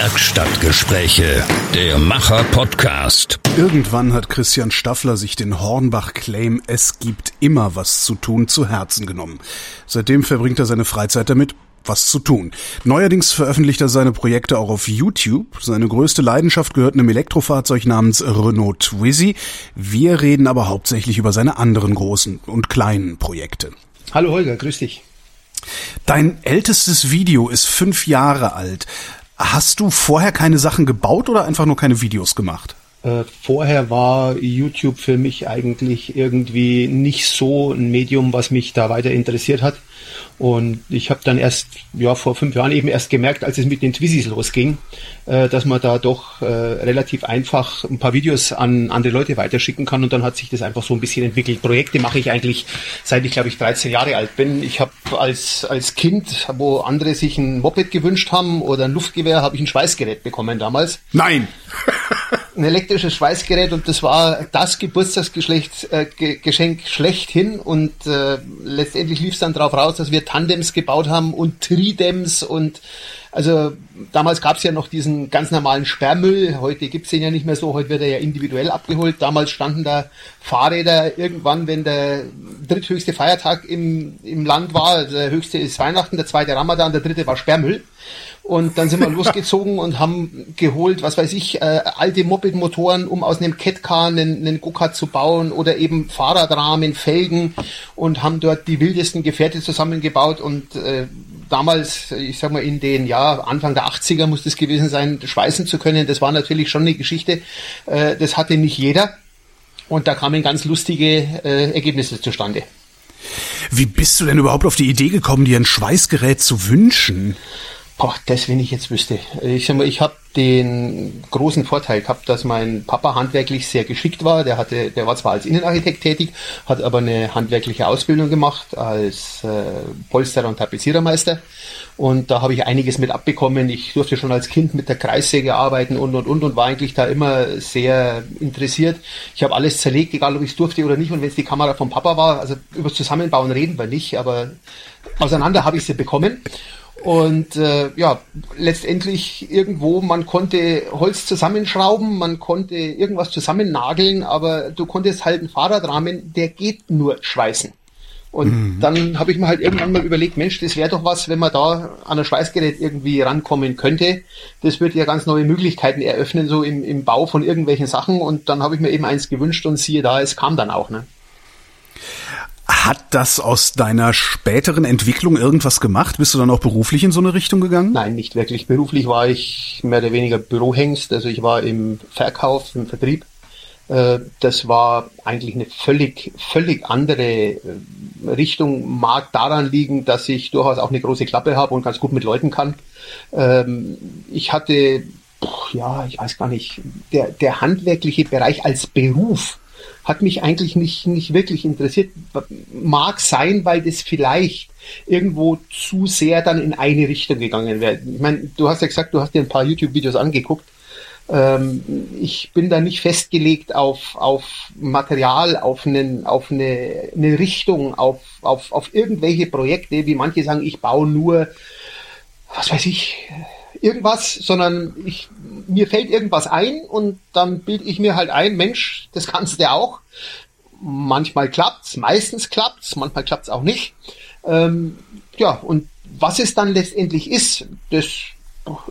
Werkstattgespräche, der Macher-Podcast. Irgendwann hat Christian Staffler sich den Hornbach-Claim Es gibt immer was zu tun zu Herzen genommen. Seitdem verbringt er seine Freizeit damit, was zu tun. Neuerdings veröffentlicht er seine Projekte auch auf YouTube. Seine größte Leidenschaft gehört einem Elektrofahrzeug namens Renault Twizy. Wir reden aber hauptsächlich über seine anderen großen und kleinen Projekte. Hallo Holger, grüß dich. Dein ältestes Video ist fünf Jahre alt. Hast du vorher keine Sachen gebaut oder einfach nur keine Videos gemacht? Äh, vorher war YouTube für mich eigentlich irgendwie nicht so ein Medium, was mich da weiter interessiert hat. Und ich habe dann erst, ja, vor fünf Jahren eben erst gemerkt, als es mit den Twizzys losging, äh, dass man da doch äh, relativ einfach ein paar Videos an andere Leute weiterschicken kann. Und dann hat sich das einfach so ein bisschen entwickelt. Projekte mache ich eigentlich seit ich, glaube ich, 13 Jahre alt bin. Ich habe als, als Kind, wo andere sich ein Moped gewünscht haben oder ein Luftgewehr, habe ich ein Schweißgerät bekommen damals. Nein! ein elektrisches Schweißgerät und das war das Geburtstagsgeschenk äh, schlechthin und äh, letztendlich lief es dann darauf raus, dass wir Tandems gebaut haben und Tridems und also damals gab es ja noch diesen ganz normalen Sperrmüll, heute gibt's den ja nicht mehr so, heute wird er ja individuell abgeholt. Damals standen da Fahrräder irgendwann, wenn der dritthöchste Feiertag im, im Land war, der höchste ist Weihnachten, der zweite Ramadan, der dritte war Sperrmüll. Und dann sind wir losgezogen und haben geholt, was weiß ich, äh, alte Moped-Motoren, um aus einem Catcar einen, einen Go-Kart zu bauen oder eben Fahrradrahmen, Felgen und haben dort die wildesten Gefährte zusammengebaut und äh, damals, ich sag mal in den, ja, Anfang der 80er muss das gewesen sein, schweißen zu können, das war natürlich schon eine Geschichte, äh, das hatte nicht jeder und da kamen ganz lustige äh, Ergebnisse zustande. Wie bist du denn überhaupt auf die Idee gekommen, dir ein Schweißgerät zu wünschen? Boah, das, wenn ich jetzt wüsste. Ich sag mal, ich habe den großen Vorteil gehabt, dass mein Papa handwerklich sehr geschickt war. Der hatte, der war zwar als Innenarchitekt tätig, hat aber eine handwerkliche Ausbildung gemacht als äh, Polsterer und Tapezierermeister. Und da habe ich einiges mit abbekommen. Ich durfte schon als Kind mit der Kreissäge arbeiten und und und und war eigentlich da immer sehr interessiert. Ich habe alles zerlegt, egal ob ich es durfte oder nicht. Und wenn es die Kamera vom Papa war, also über Zusammenbauen reden wir nicht, aber auseinander habe ich sie bekommen. Und äh, ja, letztendlich irgendwo, man konnte Holz zusammenschrauben, man konnte irgendwas zusammennageln, aber du konntest halt einen Fahrradrahmen, der geht nur schweißen. Und mhm. dann habe ich mir halt irgendwann mal überlegt, Mensch, das wäre doch was, wenn man da an ein Schweißgerät irgendwie rankommen könnte. Das würde ja ganz neue Möglichkeiten eröffnen, so im, im Bau von irgendwelchen Sachen. Und dann habe ich mir eben eins gewünscht und siehe da, es kam dann auch. Ne? Hat das aus deiner späteren Entwicklung irgendwas gemacht? Bist du dann auch beruflich in so eine Richtung gegangen? Nein, nicht wirklich. Beruflich war ich mehr oder weniger Bürohengst. Also ich war im Verkauf, im Vertrieb. Äh, das war eigentlich eine völlig, völlig andere äh, Richtung. Mag daran liegen, dass ich durchaus auch eine große Klappe habe und ganz gut mit Leuten kann. Ähm, ich hatte, ja, ich weiß gar nicht, der, der handwerkliche Bereich als Beruf hat mich eigentlich nicht, nicht wirklich interessiert. Mag sein, weil das vielleicht irgendwo zu sehr dann in eine Richtung gegangen wäre. Ich meine, du hast ja gesagt, du hast dir ein paar YouTube-Videos angeguckt. Ähm, ich bin da nicht festgelegt auf, auf Material, auf, einen, auf eine, eine Richtung, auf, auf, auf irgendwelche Projekte, wie manche sagen, ich baue nur, was weiß ich, irgendwas, sondern ich, mir fällt irgendwas ein und dann bilde ich mir halt ein, Mensch, das kannst du auch. Manchmal klappt's, meistens klappt's, manchmal klappt's auch nicht. Ähm, ja, und was es dann letztendlich ist, das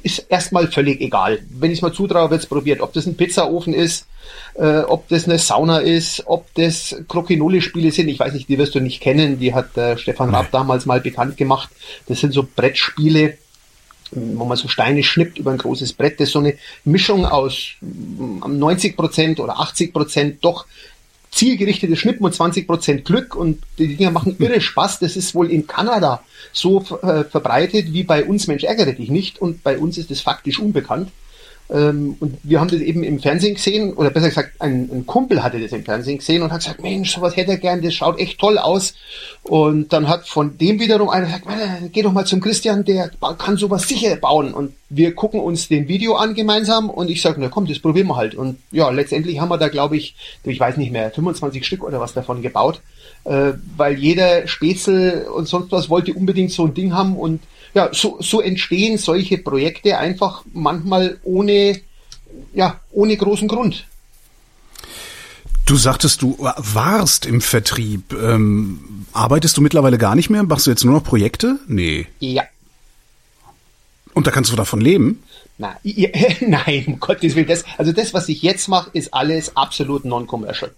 ist erstmal völlig egal. Wenn ich es mal zutraue, wird's probiert. Ob das ein Pizzaofen ist, äh, ob das eine Sauna ist, ob das Crokinole-Spiele sind. Ich weiß nicht, die wirst du nicht kennen. Die hat äh, Stefan Raab damals mal bekannt gemacht. Das sind so Brettspiele, wo man so Steine schnippt über ein großes Brett. Das ist so eine Mischung aus 90 mm, Prozent oder 80 Prozent doch zielgerichtetes Schnippen und 20 Prozent Glück und die Dinger machen irre Spaß. Das ist wohl in Kanada so äh, verbreitet wie bei uns Mensch ärgere dich nicht und bei uns ist es faktisch unbekannt. Ähm, und wir haben das eben im Fernsehen gesehen, oder besser gesagt, ein, ein, Kumpel hatte das im Fernsehen gesehen und hat gesagt, Mensch, sowas hätte er gern, das schaut echt toll aus. Und dann hat von dem wiederum einer gesagt, geh doch mal zum Christian, der kann sowas sicher bauen. Und wir gucken uns den Video an gemeinsam und ich sage, na komm, das probieren wir halt. Und ja, letztendlich haben wir da, glaube ich, ich weiß nicht mehr, 25 Stück oder was davon gebaut, äh, weil jeder Spätzle und sonst was wollte unbedingt so ein Ding haben und ja, so, so entstehen solche Projekte einfach manchmal ohne, ja, ohne großen Grund. Du sagtest, du warst im Vertrieb. Ähm, arbeitest du mittlerweile gar nicht mehr? Machst du jetzt nur noch Projekte? Nee. Ja. Und da kannst du davon leben? Na, ja, nein, um Gottes Willen. Das, also das, was ich jetzt mache, ist alles absolut non-commercial.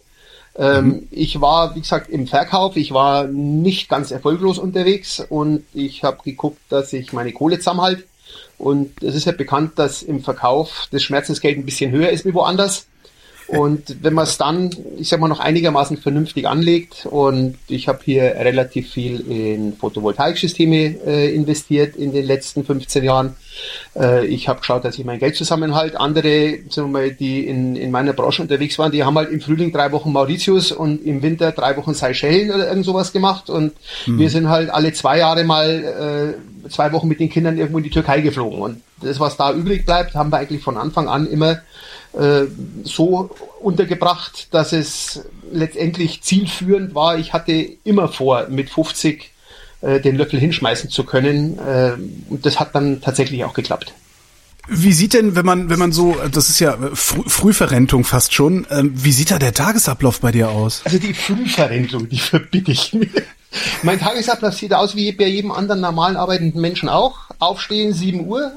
Ähm, mhm. Ich war, wie gesagt, im Verkauf. Ich war nicht ganz erfolglos unterwegs und ich habe geguckt, dass ich meine Kohle zusammenhalte. Und es ist ja bekannt, dass im Verkauf das Schmerzensgeld ein bisschen höher ist wie woanders. Und wenn man es dann, ich sag mal, noch einigermaßen vernünftig anlegt und ich habe hier relativ viel in Photovoltaiksysteme äh, investiert in den letzten 15 Jahren. Äh, ich habe geschaut, dass ich mein Geld zusammenhalte. Andere, sagen wir mal, die in, in meiner Branche unterwegs waren, die haben halt im Frühling drei Wochen Mauritius und im Winter drei Wochen Seychellen oder irgend sowas gemacht. Und mhm. wir sind halt alle zwei Jahre mal äh, zwei Wochen mit den Kindern irgendwo in die Türkei geflogen. Und das, was da übrig bleibt, haben wir eigentlich von Anfang an immer äh, so untergebracht, dass es letztendlich zielführend war. Ich hatte immer vor, mit 50 äh, den Löffel hinschmeißen zu können. Äh, und das hat dann tatsächlich auch geklappt. Wie sieht denn, wenn man, wenn man so, das ist ja Früh Frühverrentung fast schon, ähm, wie sieht da der Tagesablauf bei dir aus? Also die Frühverrentung, die verbitte ich mir. mein Tagesablauf sieht aus wie bei jedem anderen normalen arbeitenden Menschen auch. Aufstehen, 7 Uhr,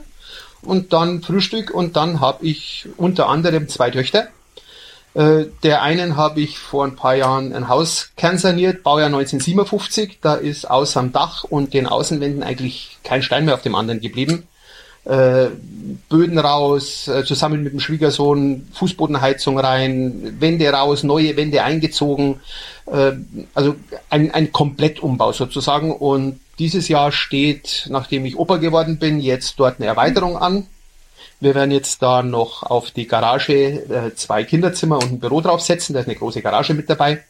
und dann Frühstück und dann habe ich unter anderem zwei Töchter. Äh, der einen habe ich vor ein paar Jahren ein Haus kernsaniert, Baujahr 1957. Da ist außer dem Dach und den Außenwänden eigentlich kein Stein mehr auf dem anderen geblieben. Äh, Böden raus, äh, zusammen mit dem Schwiegersohn, Fußbodenheizung rein, Wände raus, neue Wände eingezogen. Äh, also ein, ein Komplettumbau sozusagen. Und dieses Jahr steht, nachdem ich Opa geworden bin, jetzt dort eine Erweiterung an. Wir werden jetzt da noch auf die Garage äh, zwei Kinderzimmer und ein Büro draufsetzen. Da ist eine große Garage mit dabei.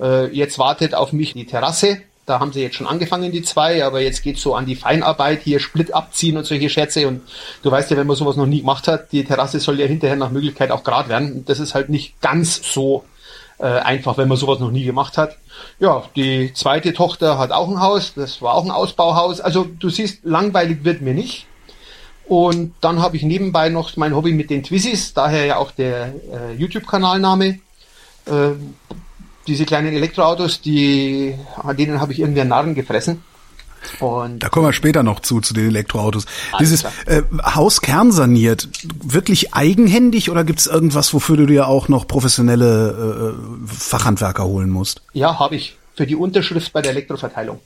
Äh, jetzt wartet auf mich die Terrasse. Da haben sie jetzt schon angefangen, die zwei, aber jetzt geht's so an die Feinarbeit, hier Split abziehen und solche Scherze. Und du weißt ja, wenn man sowas noch nie gemacht hat, die Terrasse soll ja hinterher nach Möglichkeit auch gerade werden. Das ist halt nicht ganz so äh, einfach, wenn man sowas noch nie gemacht hat. Ja, die zweite Tochter hat auch ein Haus, das war auch ein Ausbauhaus. Also du siehst, langweilig wird mir nicht. Und dann habe ich nebenbei noch mein Hobby mit den Twizzys, daher ja auch der äh, YouTube-Kanalname. Äh, diese kleinen Elektroautos, die, an denen habe ich irgendwie einen Narren gefressen. Und da kommen wir später noch zu, zu den Elektroautos. Dieses äh, Haus kernsaniert, wirklich eigenhändig oder gibt es irgendwas, wofür du dir auch noch professionelle äh, Fachhandwerker holen musst? Ja, habe ich. Für die Unterschrift bei der Elektroverteilung.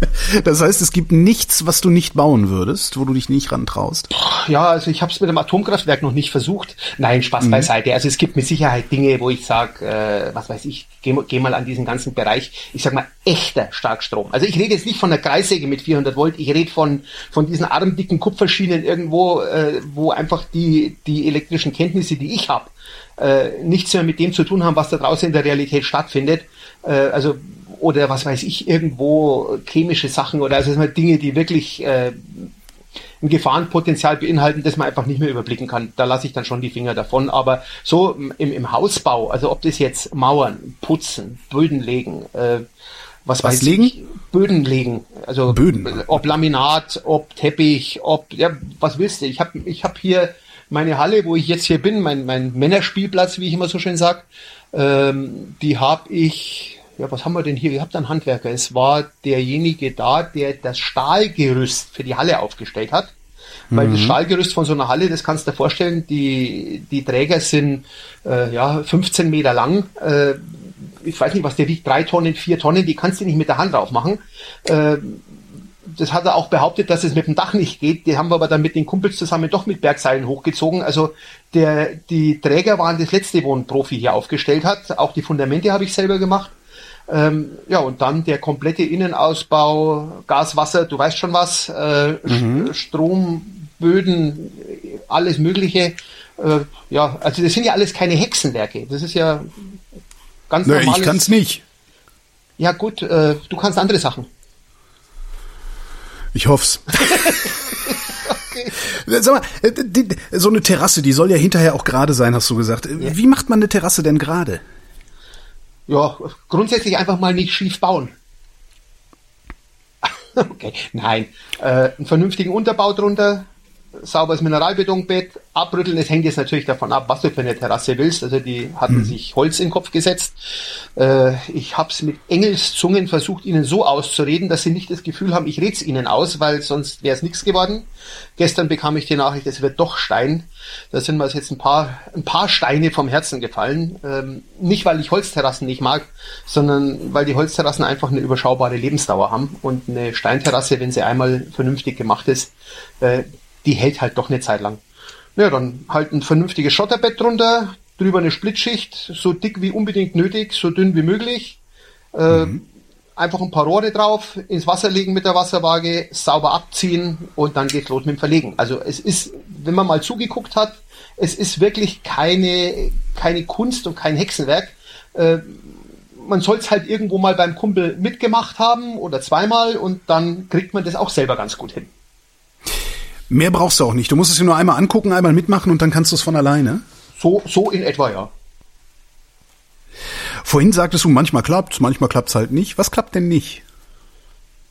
Das heißt, es gibt nichts, was du nicht bauen würdest, wo du dich nicht ran traust. Ja, also ich habe es mit dem Atomkraftwerk noch nicht versucht. Nein, Spaß mhm. beiseite. Also es gibt mit Sicherheit Dinge, wo ich sage, äh, was weiß ich, geh, geh, mal an diesen ganzen Bereich, ich sag mal, echter Starkstrom. Also ich rede jetzt nicht von der Kreissäge mit 400 Volt, ich rede von, von diesen armdicken Kupferschienen irgendwo, äh, wo einfach die, die elektrischen Kenntnisse, die ich habe, äh, nichts mehr mit dem zu tun haben, was da draußen in der Realität stattfindet. Äh, also oder was weiß ich, irgendwo chemische Sachen oder also Dinge, die wirklich äh, ein Gefahrenpotenzial beinhalten, das man einfach nicht mehr überblicken kann. Da lasse ich dann schon die Finger davon. Aber so im, im Hausbau, also ob das jetzt Mauern, Putzen, Böden legen, äh, was, was weiß legen? ich, Böden legen, also Böden. ob Laminat, ob Teppich, ob ja, was willst du? Ich habe ich hab hier meine Halle, wo ich jetzt hier bin, mein, mein Männerspielplatz, wie ich immer so schön sag, ähm, die habe ich ja, was haben wir denn hier gehabt an Handwerker? Es war derjenige da, der das Stahlgerüst für die Halle aufgestellt hat. Weil mhm. das Stahlgerüst von so einer Halle, das kannst du dir vorstellen, die, die Träger sind äh, ja 15 Meter lang. Äh, ich weiß nicht, was der wiegt, drei Tonnen, vier Tonnen, die kannst du nicht mit der Hand drauf machen. Äh, das hat er auch behauptet, dass es mit dem Dach nicht geht. Die haben wir aber dann mit den Kumpels zusammen doch mit Bergseilen hochgezogen. Also der, die Träger waren das letzte, wo ein Profi hier aufgestellt hat. Auch die Fundamente habe ich selber gemacht. Ähm, ja, und dann der komplette Innenausbau, Gas, Wasser, du weißt schon was, äh, mhm. Strom, Böden, alles Mögliche. Äh, ja, also das sind ja alles keine Hexenwerke. Das ist ja ganz normal. Ich kann's nicht. Ja gut, äh, du kannst andere Sachen. Ich hoff's. okay. Sag mal, äh, so eine Terrasse, die soll ja hinterher auch gerade sein, hast du gesagt. Ja. Wie macht man eine Terrasse denn gerade? ja, grundsätzlich einfach mal nicht schief bauen. okay, nein. Äh, einen vernünftigen Unterbau drunter, sauberes Mineralbetonbett, abrütteln. Es hängt jetzt natürlich davon ab, was du für eine Terrasse willst. Also die hatten mhm. sich Holz in den Kopf gesetzt. Äh, ich habe es mit Engelszungen versucht, ihnen so auszureden, dass sie nicht das Gefühl haben, ich red's ihnen aus, weil sonst wäre es nichts geworden. Gestern bekam ich die Nachricht, es wird doch Stein. Da sind mir jetzt ein paar, ein paar Steine vom Herzen gefallen. Ähm, nicht, weil ich Holzterrassen nicht mag, sondern weil die Holzterrassen einfach eine überschaubare Lebensdauer haben. Und eine Steinterrasse, wenn sie einmal vernünftig gemacht ist, äh, die hält halt doch eine Zeit lang. Ja, dann halt ein vernünftiges Schotterbett drunter, drüber eine Splitschicht, so dick wie unbedingt nötig, so dünn wie möglich. Äh, mhm. Einfach ein paar Rohre drauf, ins Wasser legen mit der Wasserwaage, sauber abziehen und dann geht's los mit dem Verlegen. Also es ist, wenn man mal zugeguckt hat, es ist wirklich keine, keine Kunst und kein Hexenwerk. Äh, man soll es halt irgendwo mal beim Kumpel mitgemacht haben oder zweimal und dann kriegt man das auch selber ganz gut hin. Mehr brauchst du auch nicht. Du musst es dir nur einmal angucken, einmal mitmachen und dann kannst du es von alleine. So, so in etwa, ja. Vorhin sagtest du, manchmal klappt's, manchmal klappt's halt nicht. Was klappt denn nicht?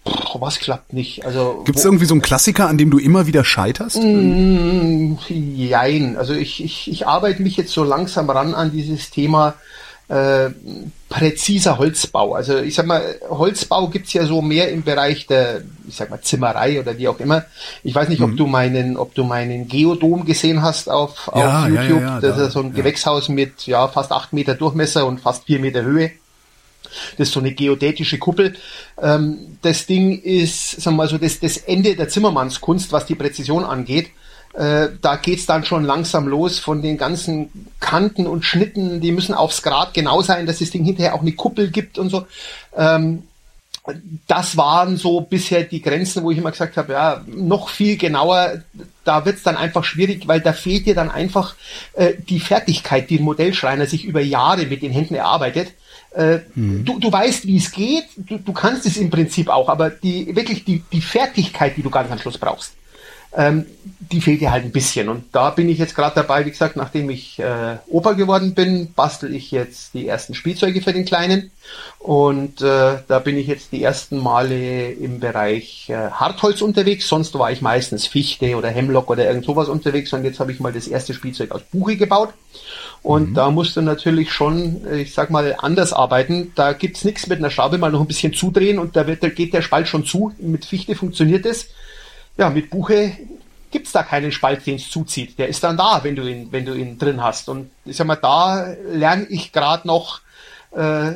Puh, was klappt nicht? Also gibt's irgendwie so einen Klassiker, an dem du immer wieder scheiterst? Mm, jein. Also ich, ich, ich arbeite mich jetzt so langsam ran an dieses Thema äh, präziser Holzbau. Also ich sag mal, Holzbau gibt's ja so mehr im Bereich der, ich sag mal, Zimmerei oder wie auch immer. Ich weiß nicht, mhm. ob du meinen, ob du meinen Geodom gesehen hast auf, ja, auf YouTube. Ja, ja, das da, ist so ein Gewächshaus mit ja fast acht Meter Durchmesser und fast vier Meter Höhe. Das ist so eine geodätische Kuppel. Ähm, das Ding ist, sagen wir mal so, das, das Ende der Zimmermannskunst, was die Präzision angeht. Äh, da geht's dann schon langsam los von den ganzen Kanten und Schnitten, die müssen aufs Grad genau sein, dass das Ding hinterher auch eine Kuppel gibt und so. Ähm, das waren so bisher die Grenzen, wo ich immer gesagt habe, ja, noch viel genauer, da wird's dann einfach schwierig, weil da fehlt dir dann einfach äh, die Fertigkeit, die ein Modellschreiner sich über Jahre mit den Händen erarbeitet. Äh, hm. du, du weißt, wie es geht, du, du kannst es im Prinzip auch, aber die wirklich die, die Fertigkeit, die du ganz am Schluss brauchst, ähm, die fehlt dir halt ein bisschen. Und da bin ich jetzt gerade dabei, wie gesagt, nachdem ich äh, Opa geworden bin, bastel ich jetzt die ersten Spielzeuge für den Kleinen. Und äh, da bin ich jetzt die ersten Male im Bereich äh, Hartholz unterwegs. Sonst war ich meistens Fichte oder Hemlock oder irgend sowas unterwegs. Und jetzt habe ich mal das erste Spielzeug aus Buche gebaut. Und mhm. da musst du natürlich schon, ich sag mal, anders arbeiten. Da gibt's nichts mit einer Schraube mal noch ein bisschen zudrehen und da, wird, da geht der Spalt schon zu. Mit Fichte funktioniert es ja, mit Buche gibt's da keinen Spalt, den es zuzieht. Der ist dann da, wenn du ihn, wenn du ihn drin hast. Und ich sag mal, da lerne ich gerade noch äh,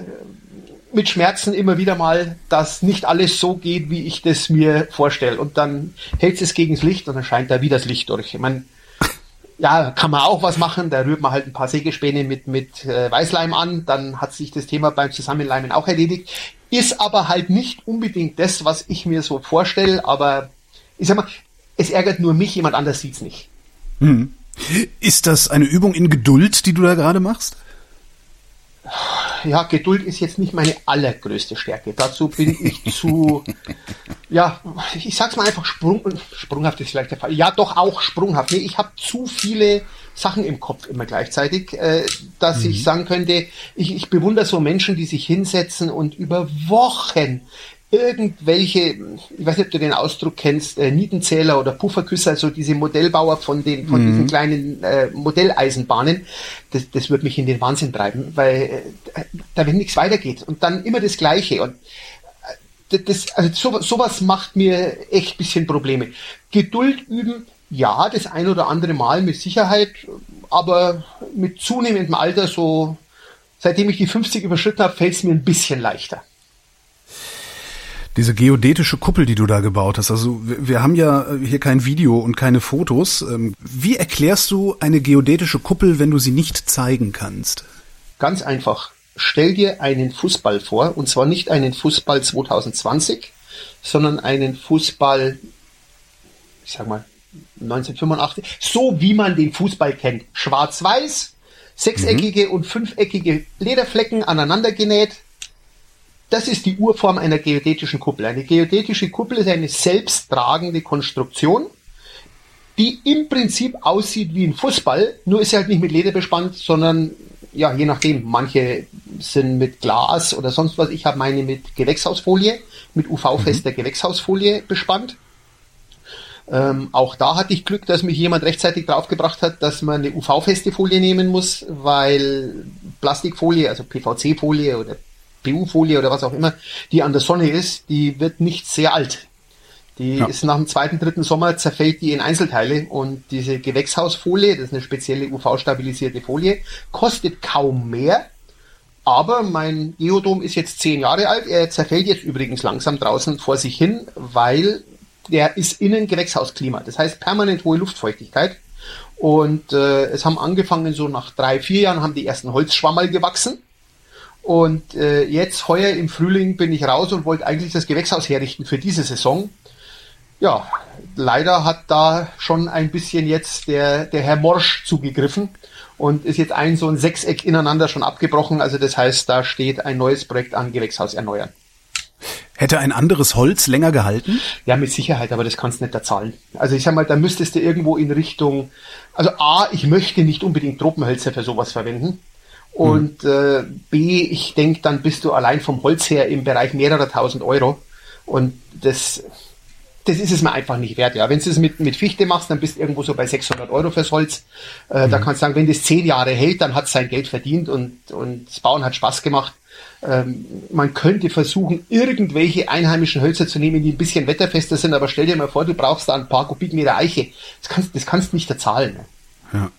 mit Schmerzen immer wieder mal, dass nicht alles so geht, wie ich das mir vorstelle. Und dann hält es gegen das Licht und dann scheint da wieder das Licht durch. Ich meine, ja, kann man auch was machen. Da rührt man halt ein paar Sägespäne mit, mit äh, Weißleim an. Dann hat sich das Thema beim Zusammenleimen auch erledigt. Ist aber halt nicht unbedingt das, was ich mir so vorstelle. Aber ich sag mal, es ärgert nur mich, jemand anders sieht's nicht. Hm. Ist das eine Übung in Geduld, die du da gerade machst? Ja, Geduld ist jetzt nicht meine allergrößte Stärke. Dazu bin ich zu, ja, ich sag's mal einfach, sprung, sprunghaft ist vielleicht der Fall. Ja, doch auch sprunghaft. Nee, ich habe zu viele Sachen im Kopf immer gleichzeitig, äh, dass mhm. ich sagen könnte, ich, ich bewundere so Menschen, die sich hinsetzen und über Wochen irgendwelche, ich weiß nicht, ob du den Ausdruck kennst, äh, Nietenzähler oder Pufferküsser, also diese Modellbauer von den von mhm. diesen kleinen äh, Modelleisenbahnen, das, das wird mich in den Wahnsinn treiben, weil äh, da wenn nichts weitergeht und dann immer das Gleiche und äh, das, also so, sowas macht mir echt bisschen Probleme. Geduld üben, ja, das ein oder andere Mal mit Sicherheit, aber mit zunehmendem Alter, so seitdem ich die 50 überschritten habe, fällt es mir ein bisschen leichter diese geodätische Kuppel, die du da gebaut hast. Also wir, wir haben ja hier kein Video und keine Fotos. Ähm, wie erklärst du eine geodätische Kuppel, wenn du sie nicht zeigen kannst? Ganz einfach. Stell dir einen Fußball vor, und zwar nicht einen Fußball 2020, sondern einen Fußball, ich sag mal, 1985, so wie man den Fußball kennt. Schwarz-Weiß, sechseckige mhm. und fünfeckige Lederflecken aneinander genäht, das ist die Urform einer geodätischen Kuppel. Eine geodätische Kuppel ist eine selbsttragende Konstruktion, die im Prinzip aussieht wie ein Fußball, nur ist sie halt nicht mit Leder bespannt, sondern ja, je nachdem. Manche sind mit Glas oder sonst was. Ich habe meine mit Gewächshausfolie, mit UV-fester mhm. Gewächshausfolie bespannt. Ähm, auch da hatte ich Glück, dass mich jemand rechtzeitig draufgebracht hat, dass man eine UV-feste Folie nehmen muss, weil Plastikfolie, also PVC-Folie oder PU-Folie oder was auch immer, die an der Sonne ist, die wird nicht sehr alt. Die ja. ist nach dem zweiten, dritten Sommer zerfällt die in Einzelteile und diese Gewächshausfolie, das ist eine spezielle UV-stabilisierte Folie, kostet kaum mehr. Aber mein Geodom ist jetzt zehn Jahre alt. Er zerfällt jetzt übrigens langsam draußen vor sich hin, weil der ist innen Gewächshausklima. Das heißt permanent hohe Luftfeuchtigkeit. Und äh, es haben angefangen, so nach drei, vier Jahren haben die ersten Holzschwammerl gewachsen. Und äh, jetzt heuer im Frühling bin ich raus und wollte eigentlich das Gewächshaus herrichten für diese Saison. Ja, leider hat da schon ein bisschen jetzt der, der Herr Morsch zugegriffen und ist jetzt ein so ein Sechseck ineinander schon abgebrochen. Also das heißt, da steht ein neues Projekt an Gewächshaus erneuern. Hätte ein anderes Holz länger gehalten? Ja, mit Sicherheit, aber das kannst du nicht erzahlen. Also ich sag mal, da müsstest du irgendwo in Richtung, also A, ich möchte nicht unbedingt Tropenhölzer für sowas verwenden. Und hm. äh, B, ich denke, dann bist du allein vom Holz her im Bereich mehrerer tausend Euro. Und das, das ist es mir einfach nicht wert. Ja, wenn du es mit, mit Fichte machst, dann bist du irgendwo so bei 600 Euro fürs Holz. Äh, mhm. Da kannst du sagen, wenn das zehn Jahre hält, dann hat es sein Geld verdient und, und das Bauen hat Spaß gemacht. Ähm, man könnte versuchen, irgendwelche einheimischen Hölzer zu nehmen, die ein bisschen wetterfester sind, aber stell dir mal vor, du brauchst da ein paar Kubikmeter Eiche. Das kannst, das kannst du nicht erzahlen. Ne? Ja.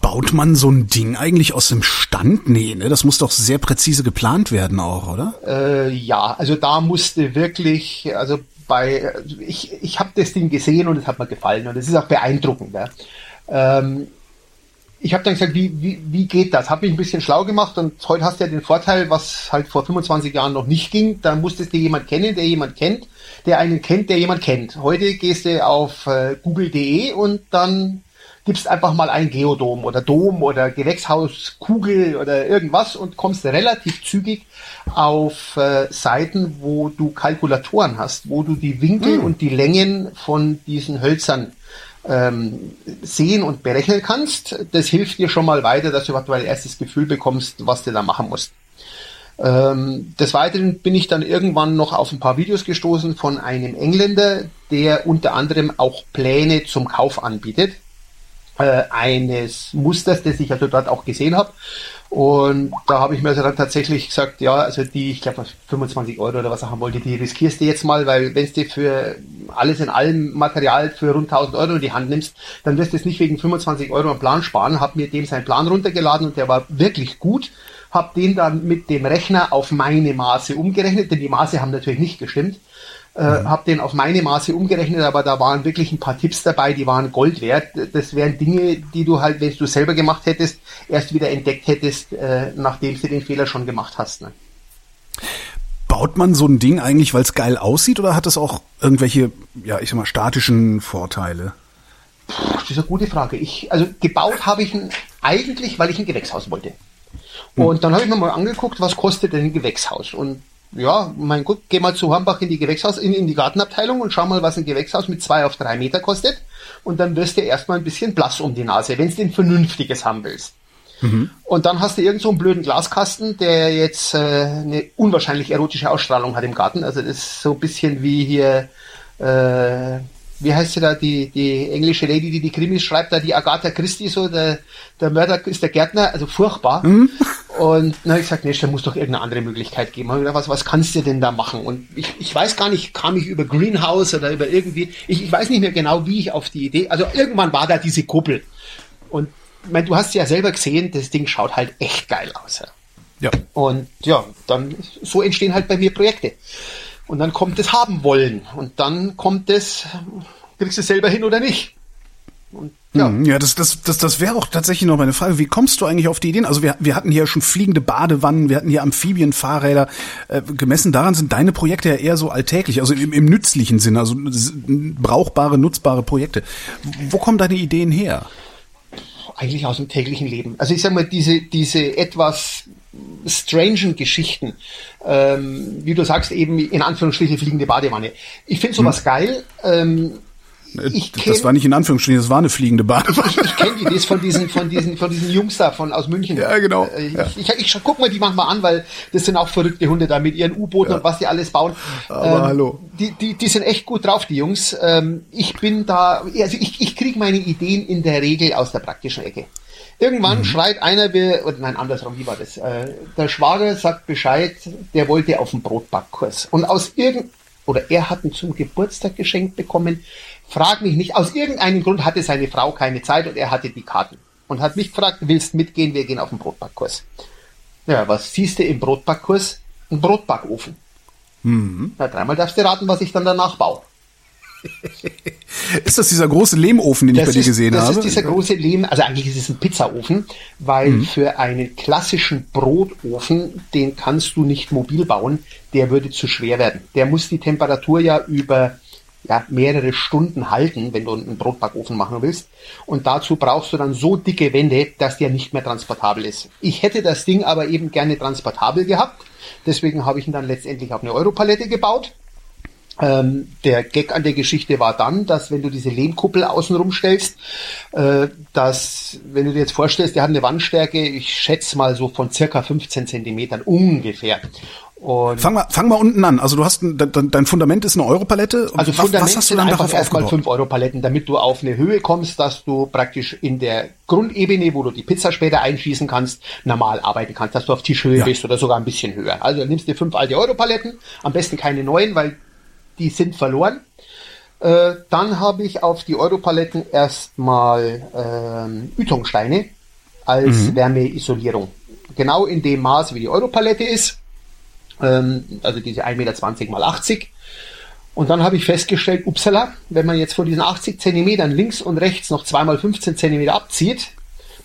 Baut man so ein Ding eigentlich aus dem Stand? Nee, ne? Das muss doch sehr präzise geplant werden auch, oder? Äh, ja, also da musste wirklich, also bei, ich, ich habe das Ding gesehen und es hat mir gefallen und es ist auch beeindruckend. Ja. Ähm, ich habe dann gesagt, wie, wie, wie geht das? Habe mich ein bisschen schlau gemacht und heute hast du ja den Vorteil, was halt vor 25 Jahren noch nicht ging. Da musstest du jemand kennen, der jemand kennt, der einen kennt, der jemand kennt. Heute gehst du auf äh, google.de und dann gibst einfach mal ein Geodom oder Dom oder Gewächshaus, Kugel oder irgendwas und kommst relativ zügig auf äh, Seiten, wo du Kalkulatoren hast, wo du die Winkel mhm. und die Längen von diesen Hölzern ähm, sehen und berechnen kannst. Das hilft dir schon mal weiter, dass du überhaupt ein erstes Gefühl bekommst, was du da machen musst. Ähm, des Weiteren bin ich dann irgendwann noch auf ein paar Videos gestoßen von einem Engländer, der unter anderem auch Pläne zum Kauf anbietet. Äh, eines Musters, das ich also dort auch gesehen habe. Und da habe ich mir also dann tatsächlich gesagt, ja, also die, ich glaube, 25 Euro oder was er haben wollte, die riskierst du jetzt mal, weil wenn du für alles in allem Material für rund 1000 Euro in die Hand nimmst, dann wirst du es nicht wegen 25 Euro am Plan sparen. Hab mir dem seinen Plan runtergeladen und der war wirklich gut. Hab den dann mit dem Rechner auf meine Maße umgerechnet, denn die Maße haben natürlich nicht gestimmt. Äh, mhm. habe den auf meine Maße umgerechnet, aber da waren wirklich ein paar Tipps dabei, die waren Gold wert. Das wären Dinge, die du halt, wenn du selber gemacht hättest, erst wieder entdeckt hättest, äh, nachdem du den Fehler schon gemacht hast. Ne? Baut man so ein Ding eigentlich, weil es geil aussieht, oder hat es auch irgendwelche, ja, ich sag mal, statischen Vorteile? Puh, das ist eine gute Frage. Ich, also gebaut habe ich ihn eigentlich, weil ich ein Gewächshaus wollte. Hm. Und dann habe ich mir mal angeguckt, was kostet denn ein Gewächshaus? Und ja, mein Gott, geh mal zu Hambach in die Gewächshaus, in, in die Gartenabteilung und schau mal, was ein Gewächshaus mit zwei auf drei Meter kostet. Und dann wirst du erstmal ein bisschen blass um die Nase, wenn du ein vernünftiges haben willst. Mhm. Und dann hast du irgend so einen blöden Glaskasten, der jetzt äh, eine unwahrscheinlich erotische Ausstrahlung hat im Garten. Also das ist so ein bisschen wie hier, äh, wie heißt sie da, die, die englische Lady, die die Krimis schreibt, da die Agatha Christie, so der, der Mörder ist der Gärtner, also furchtbar. Mhm. Und na, ich sag, nee, da muss doch irgendeine andere Möglichkeit geben. Und was, was kannst du denn da machen? Und ich, ich weiß gar nicht, kam ich über Greenhouse oder über irgendwie, ich, ich weiß nicht mehr genau, wie ich auf die Idee, also irgendwann war da diese Kuppel. Und ich mein, du hast ja selber gesehen, das Ding schaut halt echt geil aus. Ja. ja. Und ja, dann so entstehen halt bei mir Projekte. Und dann kommt das haben wollen. Und dann kommt das, kriegst du es selber hin oder nicht. Und ja, hm, ja das, das, das, das wäre auch tatsächlich noch meine Frage. Wie kommst du eigentlich auf die Ideen? Also wir, wir hatten hier schon fliegende Badewannen, wir hatten hier Amphibienfahrräder. Äh, gemessen daran sind deine Projekte ja eher so alltäglich, also im, im nützlichen Sinne, also brauchbare, nutzbare Projekte. Wo kommen deine Ideen her? Eigentlich aus dem täglichen Leben. Also ich sag mal, diese, diese etwas strangen Geschichten, ähm, wie du sagst, eben in Anführungsstrichen fliegende Badewanne. Ich finde sowas hm. geil. Ähm, ich kenn, das war nicht in Anführungsstrichen, das war eine fliegende Bahn. Ich, ich kenne die, das von diesen, von diesen, von diesen Jungs da von aus München. Ja, genau. Äh, ich, ja. ich, ich, ich guck mal die manchmal an, weil das sind auch verrückte Hunde da mit ihren U-Booten ja. und was die alles bauen. Aber ähm, hallo. Die, die, die sind echt gut drauf, die Jungs. Ähm, ich bin da, also ich, ich kriege meine Ideen in der Regel aus der praktischen Ecke. Irgendwann mhm. schreit einer, wir, oder nein, andersrum, wie war das? Äh, der Schwager sagt Bescheid, der wollte auf den Brotbackkurs. Und aus irgend, oder er hat ihn zum Geburtstag geschenkt bekommen. Frag mich nicht, aus irgendeinem Grund hatte seine Frau keine Zeit und er hatte die Karten. Und hat mich gefragt, willst mitgehen, wir gehen auf den Brotbackkurs. Ja, was siehst du im Brotbackkurs? Ein Brotbackofen. Mhm. Na, dreimal darfst du raten, was ich dann danach baue. ist das dieser große Lehmofen, den das ich bei ist, dir gesehen das habe? Das ist dieser große Lehm, also eigentlich ist es ein Pizzaofen, weil mhm. für einen klassischen Brotofen, den kannst du nicht mobil bauen, der würde zu schwer werden. Der muss die Temperatur ja über ja, mehrere Stunden halten, wenn du einen Brotbackofen machen willst. Und dazu brauchst du dann so dicke Wände, dass der nicht mehr transportabel ist. Ich hätte das Ding aber eben gerne transportabel gehabt. Deswegen habe ich ihn dann letztendlich auf eine Europalette gebaut ähm, der Gag an der Geschichte war dann, dass wenn du diese Lehmkuppel außenrum stellst, äh, dass, wenn du dir jetzt vorstellst, der hat eine Wandstärke, ich schätze mal so von circa 15 Zentimetern ungefähr. Und fang mal, fang mal unten an. Also du hast ein, dein, dein Fundament ist eine Europalette. Also was, Fundament was hast du dann einfach erstmal fünf Europaletten, damit du auf eine Höhe kommst, dass du praktisch in der Grundebene, wo du die Pizza später einschießen kannst, normal arbeiten kannst, dass du auf Tischhöhe ja. bist oder sogar ein bisschen höher. Also nimmst dir fünf alte Europaletten, am besten keine neuen, weil die sind verloren. Äh, dann habe ich auf die Europaletten erstmal ähm, Ütungsteine als mhm. Wärmeisolierung. Genau in dem Maß, wie die Europalette ist. Ähm, also diese 1,20 Meter mal 80. Und dann habe ich festgestellt, upsala, wenn man jetzt von diesen 80 Zentimetern links und rechts noch zweimal 15 Zentimeter abzieht,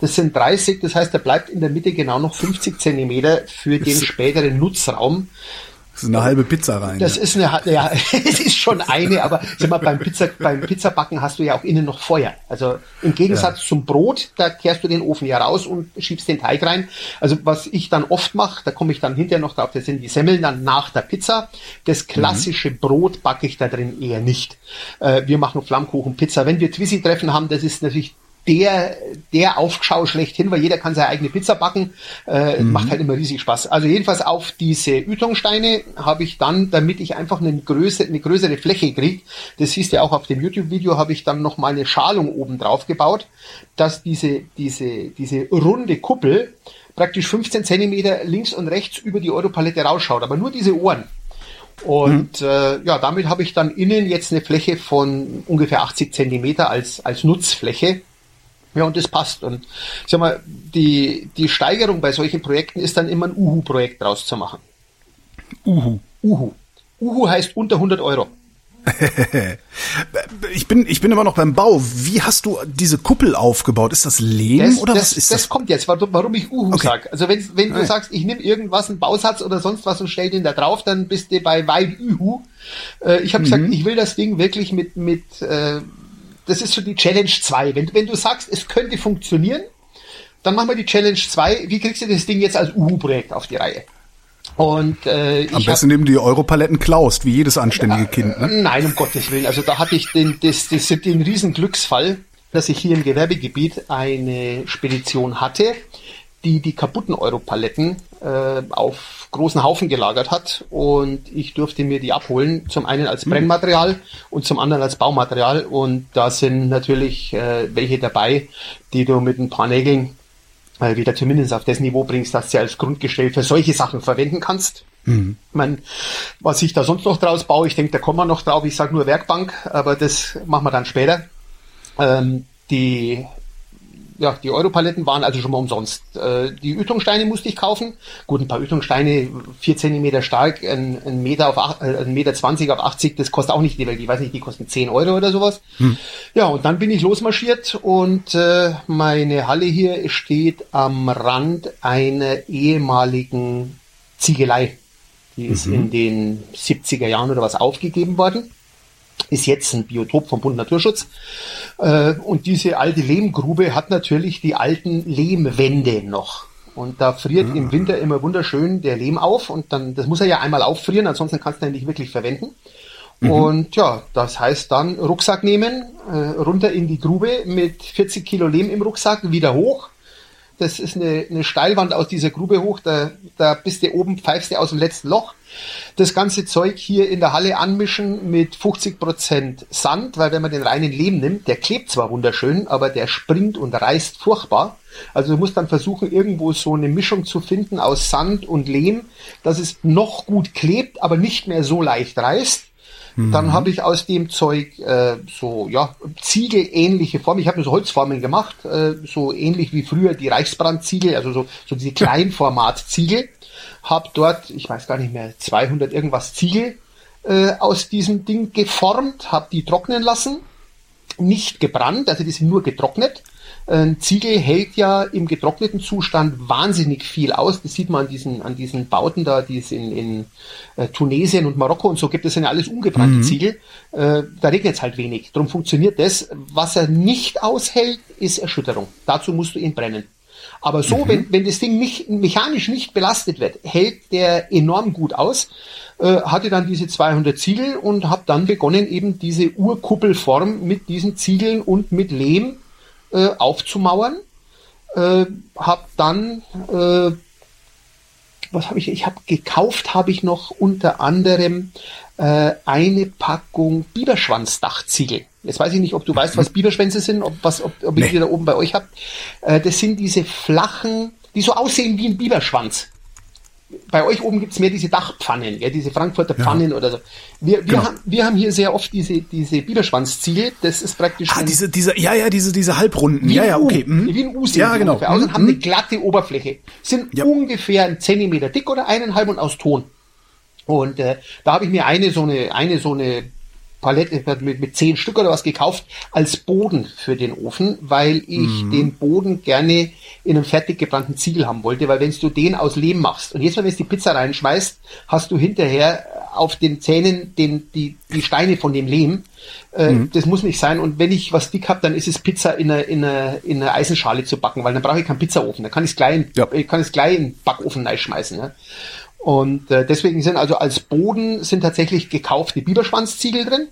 das sind 30, das heißt, da bleibt in der Mitte genau noch 50 Zentimeter für den späteren Nutzraum. Das ist eine halbe Pizza rein. Das ja. ist eine, ja, es ist schon eine, aber sag mal, beim Pizza, beim Pizzabacken hast du ja auch innen noch Feuer. Also im Gegensatz ja. zum Brot, da kehrst du den Ofen ja raus und schiebst den Teig rein. Also was ich dann oft mache, da komme ich dann hinterher noch drauf, das sind die Semmeln dann nach der Pizza. Das klassische mhm. Brot backe ich da drin eher nicht. Äh, wir machen Flammkuchen, Pizza. Wenn wir Twissi-Treffen haben, das ist natürlich der, der Aufschau schlechthin, weil jeder kann seine eigene Pizza backen. Äh, mhm. Macht halt immer riesig Spaß. Also jedenfalls auf diese Ütungsteine habe ich dann, damit ich einfach eine, Größe, eine größere Fläche kriege, das siehst du auch auf dem YouTube-Video, habe ich dann noch mal eine Schalung oben drauf gebaut, dass diese, diese, diese runde Kuppel praktisch 15 Zentimeter links und rechts über die Europalette rausschaut, aber nur diese Ohren. Und mhm. äh, ja, damit habe ich dann innen jetzt eine Fläche von ungefähr 80 Zentimeter als, als Nutzfläche ja, und das passt. Und ich sag mal, die, die Steigerung bei solchen Projekten ist dann immer ein Uhu-Projekt draus zu machen. Uhu. Uhu. Uhu heißt unter 100 Euro. ich bin, ich bin immer noch beim Bau. Wie hast du diese Kuppel aufgebaut? Ist das Lehm das, oder das, was ist das? Das kommt jetzt, warum ich Uhu okay. sag. Also wenn, wenn du ja. sagst, ich nehme irgendwas, einen Bausatz oder sonst was und stell den da drauf, dann bist du bei weit Uhu. Äh, ich habe mhm. gesagt, ich will das Ding wirklich mit, mit äh, das ist so die Challenge 2. Wenn, wenn du sagst, es könnte funktionieren, dann machen wir die Challenge 2. Wie kriegst du das Ding jetzt als Uhu-Projekt auf die Reihe? Und, äh, Am besten neben die Europaletten klaust, wie jedes anständige äh, Kind. Ne? Nein, um Gottes Willen. Also da hatte ich den, das, das, den riesen Glücksfall, dass ich hier im Gewerbegebiet eine Spedition hatte, die die kaputten Europaletten äh, auf großen Haufen gelagert hat und ich durfte mir die abholen, zum einen als Brennmaterial und zum anderen als Baumaterial und da sind natürlich äh, welche dabei, die du mit ein paar Nägeln äh, wieder zumindest auf das Niveau bringst, dass du als Grundgestell für solche Sachen verwenden kannst. Mhm. Ich mein, was ich da sonst noch draus baue, ich denke, da kommen wir noch drauf, ich sage nur Werkbank, aber das machen wir dann später. Ähm, die ja, die Europaletten waren also schon mal umsonst. Äh, die Ütungsteine musste ich kaufen. Gut, ein paar Ütungsteine, vier Zentimeter stark, ein, ein Meter auf ach, äh, ein Meter zwanzig auf 80, das kostet auch nicht die Welt. Ich weiß nicht, die kosten zehn Euro oder sowas. Hm. Ja, und dann bin ich losmarschiert und äh, meine Halle hier steht am Rand einer ehemaligen Ziegelei. Die ist mhm. in den 70er Jahren oder was aufgegeben worden ist jetzt ein Biotop vom Bund Naturschutz. Äh, und diese alte Lehmgrube hat natürlich die alten Lehmwände noch. Und da friert mhm. im Winter immer wunderschön der Lehm auf und dann, das muss er ja einmal auffrieren, ansonsten kannst du ihn nicht wirklich verwenden. Mhm. Und ja, das heißt dann Rucksack nehmen, äh, runter in die Grube mit 40 Kilo Lehm im Rucksack, wieder hoch. Das ist eine, eine Steilwand aus dieser Grube hoch, da, da bist du oben, pfeifst du aus dem letzten Loch. Das ganze Zeug hier in der Halle anmischen mit 50 Prozent Sand, weil wenn man den reinen Lehm nimmt, der klebt zwar wunderschön, aber der springt und reißt furchtbar. Also du musst dann versuchen, irgendwo so eine Mischung zu finden aus Sand und Lehm, dass es noch gut klebt, aber nicht mehr so leicht reißt. Dann mhm. habe ich aus dem Zeug äh, so ja Ziegelähnliche Formen. Ich habe mir so Holzformen gemacht, äh, so ähnlich wie früher die Reichsbrandziegel, also so, so diese Kleinformatziegel. Habe dort, ich weiß gar nicht mehr, 200 irgendwas Ziegel äh, aus diesem Ding geformt, habe die trocknen lassen, nicht gebrannt, also die sind nur getrocknet ein Ziegel hält ja im getrockneten Zustand wahnsinnig viel aus. Das sieht man an diesen, an diesen Bauten da, die es in, in äh, Tunesien und Marokko und so gibt. Das sind ja alles ungebrannte mhm. Ziegel. Äh, da regnet es halt wenig. Darum funktioniert das. Was er nicht aushält, ist Erschütterung. Dazu musst du ihn brennen. Aber so, mhm. wenn, wenn das Ding nicht, mechanisch nicht belastet wird, hält der enorm gut aus. Äh, hatte dann diese 200 Ziegel und habe dann begonnen, eben diese Urkuppelform mit diesen Ziegeln und mit Lehm äh, aufzumauern. Äh, habe dann, äh, was habe ich? Ich habe gekauft, habe ich noch unter anderem äh, eine Packung Biberschwanzdachziegel. Jetzt weiß ich nicht, ob du weißt, was mhm. Biberschwänze sind, ob, was, ob, ob nee. ihr die da oben bei euch habt. Äh, das sind diese flachen, die so aussehen wie ein Biberschwanz bei euch oben gibt's mehr diese Dachpfannen, ja, diese Frankfurter Pfannen ja. oder so. Wir, wir, genau. haben, wir haben hier sehr oft diese, diese Biberschwanzziegel. Das ist praktisch. Ah, diese, diese, ja, ja, diese, diese Halbrunden. Ja, ja, okay. Mhm. Wie ein U ja, genau. Aus und mhm. haben eine glatte Oberfläche. Sind ja. ungefähr ein Zentimeter dick oder eineinhalb und aus Ton. Und äh, da habe ich mir eine so eine, eine so eine Palette mit, mit zehn Stück oder was gekauft als Boden für den Ofen, weil ich mhm. den Boden gerne in einem fertig gebrannten Ziegel haben wollte, weil wenn du den aus Lehm machst und jetzt mal, wenn du die Pizza reinschmeißt, hast du hinterher auf den Zähnen den, die, die Steine von dem Lehm. Äh, mhm. Das muss nicht sein. Und wenn ich was dick habe, dann ist es Pizza in einer, in einer, in einer Eisenschale zu backen, weil dann brauche ich keinen Pizzaofen. Dann kann ich es gleich, in, ja. kann gleich in den Backofen reinschmeißen. Ja. Und äh, deswegen sind also als Boden sind tatsächlich gekaufte Biberschwanzziegel drin.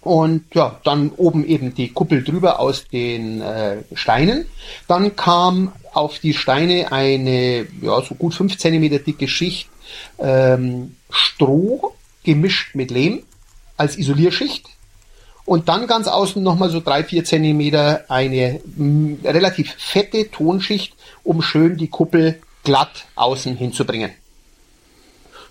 Und ja, dann oben eben die Kuppel drüber aus den äh, Steinen. Dann kam auf die Steine eine ja, so gut fünf Zentimeter dicke Schicht ähm, Stroh gemischt mit Lehm als Isolierschicht. Und dann ganz außen nochmal so drei, vier Zentimeter eine mh, relativ fette Tonschicht, um schön die Kuppel glatt außen hinzubringen.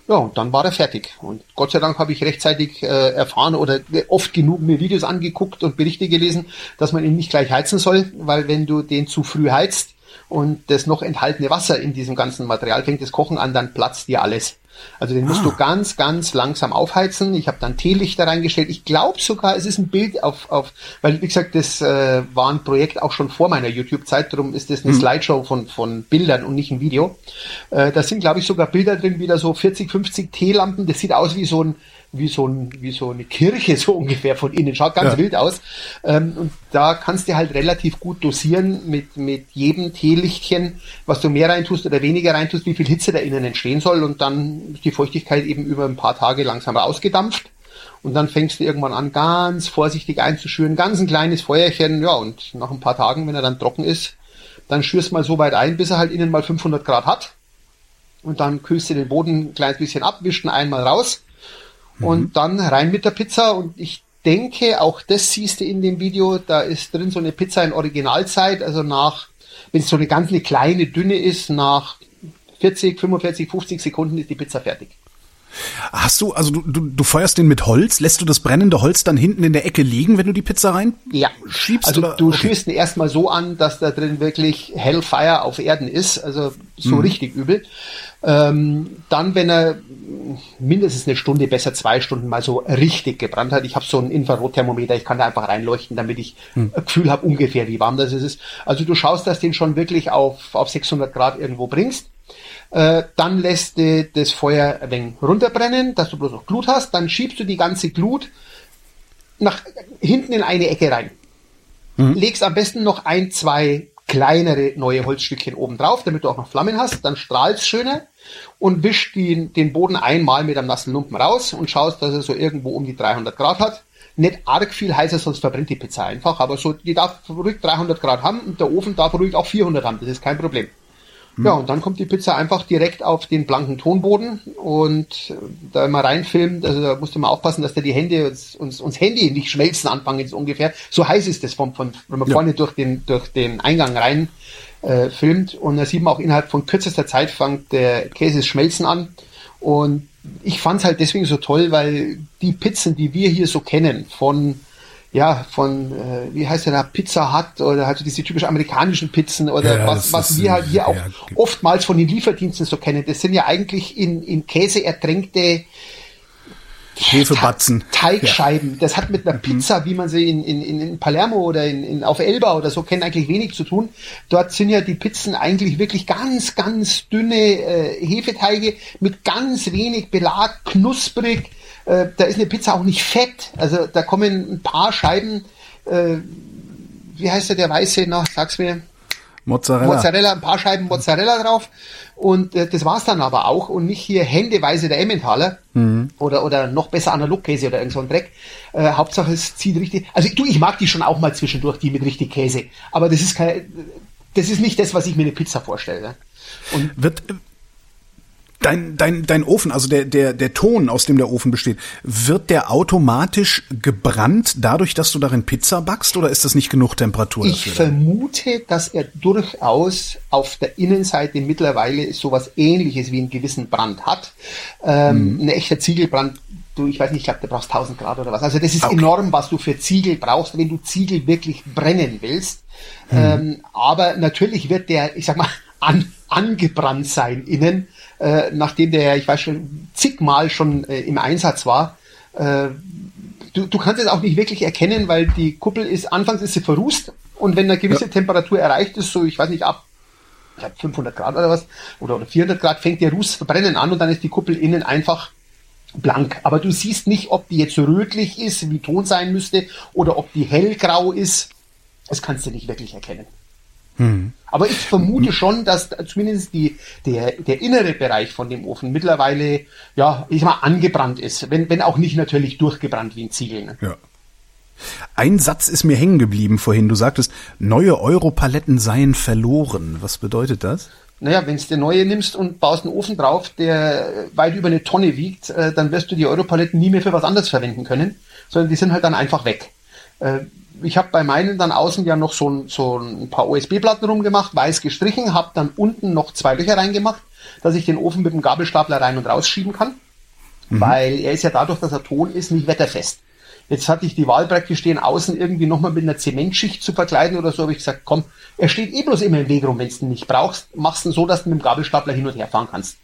Ja, und dann war er fertig. Und Gott sei Dank habe ich rechtzeitig äh, erfahren oder oft genug mir Videos angeguckt und Berichte gelesen, dass man ihn nicht gleich heizen soll, weil wenn du den zu früh heizt und das noch enthaltene Wasser in diesem ganzen Material fängt das Kochen an, dann platzt dir alles. Also den musst ah. du ganz, ganz langsam aufheizen. Ich habe dann Teelichter reingestellt. Ich glaube sogar, es ist ein Bild auf, auf weil wie gesagt, das äh, war ein Projekt auch schon vor meiner YouTube-Zeit, darum ist das eine hm. Slideshow von, von Bildern und nicht ein Video. Äh, da sind, glaube ich, sogar Bilder drin, wieder so 40, 50 Teelampen. Das sieht aus wie so ein wie so, ein, wie so eine Kirche so ungefähr von innen. Schaut ganz ja. wild aus. Ähm, und da kannst du halt relativ gut dosieren mit, mit jedem Teelichtchen, was du mehr reintust oder weniger reintust, wie viel Hitze da innen entstehen soll. Und dann die Feuchtigkeit eben über ein paar Tage langsam ausgedampft. Und dann fängst du irgendwann an, ganz vorsichtig einzuschüren, ganz ein kleines Feuerchen. Ja, und nach ein paar Tagen, wenn er dann trocken ist, dann schürst mal so weit ein, bis er halt innen mal 500 Grad hat. Und dann kühlst du den Boden ein kleines bisschen ab, wischt ihn einmal raus Mhm. Und dann rein mit der Pizza und ich denke, auch das siehst du in dem Video, da ist drin so eine Pizza in Originalzeit, also nach, wenn es so eine ganz eine kleine, dünne ist, nach 40, 45, 50 Sekunden ist die Pizza fertig. Hast du, also du, du, du feuerst den mit Holz, lässt du das brennende Holz dann hinten in der Ecke liegen, wenn du die Pizza rein ja. schiebst? Also oder? du okay. schießt ihn erstmal so an, dass da drin wirklich Hellfire auf Erden ist, also so mhm. richtig übel. Ähm, dann, wenn er mindestens eine Stunde, besser zwei Stunden mal so richtig gebrannt hat. Ich habe so ein Infrarotthermometer, ich kann da einfach reinleuchten, damit ich hm. ein Gefühl habe ungefähr, wie warm das ist. Also du schaust, dass du den schon wirklich auf, auf 600 Grad irgendwo bringst. Äh, dann lässt du das Feuer ein wenig runterbrennen, dass du bloß noch Glut hast. Dann schiebst du die ganze Glut nach hinten in eine Ecke rein. Mhm. Legst am besten noch ein, zwei kleinere neue Holzstückchen oben drauf, damit du auch noch Flammen hast. Dann strahlst schöner und wischst den, den Boden einmal mit einem nassen Lumpen raus und schaust, dass er so irgendwo um die 300 Grad hat. Nicht arg viel heißer, sonst verbrennt die Pizza einfach, aber so, die darf ruhig 300 Grad haben und der Ofen darf ruhig auch 400 haben, das ist kein Problem. Ja, und dann kommt die Pizza einfach direkt auf den blanken Tonboden und äh, da immer reinfilmt, also da musst du mal aufpassen, dass da die Hände uns, uns, uns Handy nicht schmelzen anfangen, so ungefähr. So heiß ist das, von, von, wenn man ja. vorne durch den, durch den Eingang rein äh, filmt und da sieht man auch innerhalb von kürzester Zeit fängt der Käse schmelzen an und ich fand's halt deswegen so toll, weil die Pizzen, die wir hier so kennen, von ja, von, äh, wie heißt der da, Pizza Hut oder halt diese typisch amerikanischen Pizzen oder ja, was, was wir halt hier auch oftmals von den Lieferdiensten so kennen. Das sind ja eigentlich in, in Käse ertränkte Hefebatzen. Teigscheiben. Ja. Das hat mit einer mhm. Pizza, wie man sie in, in, in Palermo oder in, in, auf Elba oder so kennt, eigentlich wenig zu tun. Dort sind ja die Pizzen eigentlich wirklich ganz, ganz dünne äh, Hefeteige mit ganz wenig Belag, knusprig äh, da ist eine Pizza auch nicht fett. Also da kommen ein paar Scheiben, äh, wie heißt der, der weiße noch, sag's mir. Mozzarella. Mozzarella, ein paar Scheiben Mozzarella drauf. Und äh, das war's dann aber auch. Und nicht hier händeweise der Emmentaler mhm. oder, oder noch besser Analogkäse oder irgend so ein Dreck. Äh, Hauptsache es zieht richtig. Also du, ich mag die schon auch mal zwischendurch, die mit richtig Käse. Aber das ist kein, das ist nicht das, was ich mir eine Pizza vorstelle. Und wird, Dein, dein, dein Ofen, also der, der, der Ton, aus dem der Ofen besteht, wird der automatisch gebrannt dadurch, dass du darin Pizza backst oder ist das nicht genug Temperatur dafür? Ich vermute, dass er durchaus auf der Innenseite mittlerweile sowas ähnliches wie einen gewissen Brand hat. Ähm, mhm. Ein echter Ziegelbrand du, ich weiß nicht, ich glaube, du brauchst 1000 Grad oder was. Also das ist okay. enorm, was du für Ziegel brauchst, wenn du Ziegel wirklich brennen willst. Mhm. Ähm, aber natürlich wird der, ich sag mal, an, angebrannt sein innen äh, nachdem der, ich weiß schon, zigmal schon äh, im Einsatz war. Äh, du, du kannst es auch nicht wirklich erkennen, weil die Kuppel ist, anfangs ist sie verrußt und wenn eine gewisse ja. Temperatur erreicht ist, so ich weiß nicht, ab ich glaub, 500 Grad oder was, oder, oder 400 Grad, fängt der Ruß verbrennen an und dann ist die Kuppel innen einfach blank. Aber du siehst nicht, ob die jetzt rötlich ist, wie Ton sein müsste, oder ob die hellgrau ist. Das kannst du nicht wirklich erkennen. Hm. Aber ich vermute schon, dass zumindest die, der, der innere Bereich von dem Ofen mittlerweile, ja, ich mal, angebrannt ist. Wenn, wenn auch nicht natürlich durchgebrannt wie ein Ziegel. Ne? Ja. Ein Satz ist mir hängen geblieben vorhin. Du sagtest, neue Europaletten seien verloren. Was bedeutet das? Naja, wenn du der neue nimmst und baust einen Ofen drauf, der weit über eine Tonne wiegt, äh, dann wirst du die Europaletten nie mehr für was anderes verwenden können, sondern die sind halt dann einfach weg. Ich habe bei meinen dann außen ja noch so ein, so ein paar USB-Platten rumgemacht, weiß gestrichen, habe dann unten noch zwei Löcher reingemacht, dass ich den Ofen mit dem Gabelstapler rein und rausschieben kann, mhm. weil er ist ja dadurch, dass er Ton ist, nicht wetterfest. Jetzt hatte ich die Wahl praktisch stehen, außen irgendwie nochmal mit einer Zementschicht zu verkleiden oder so, habe ich gesagt, komm, er steht eh bloß immer im Weg rum, wenn du ihn nicht brauchst, machst ihn so, dass du mit dem Gabelstapler hin und her fahren kannst.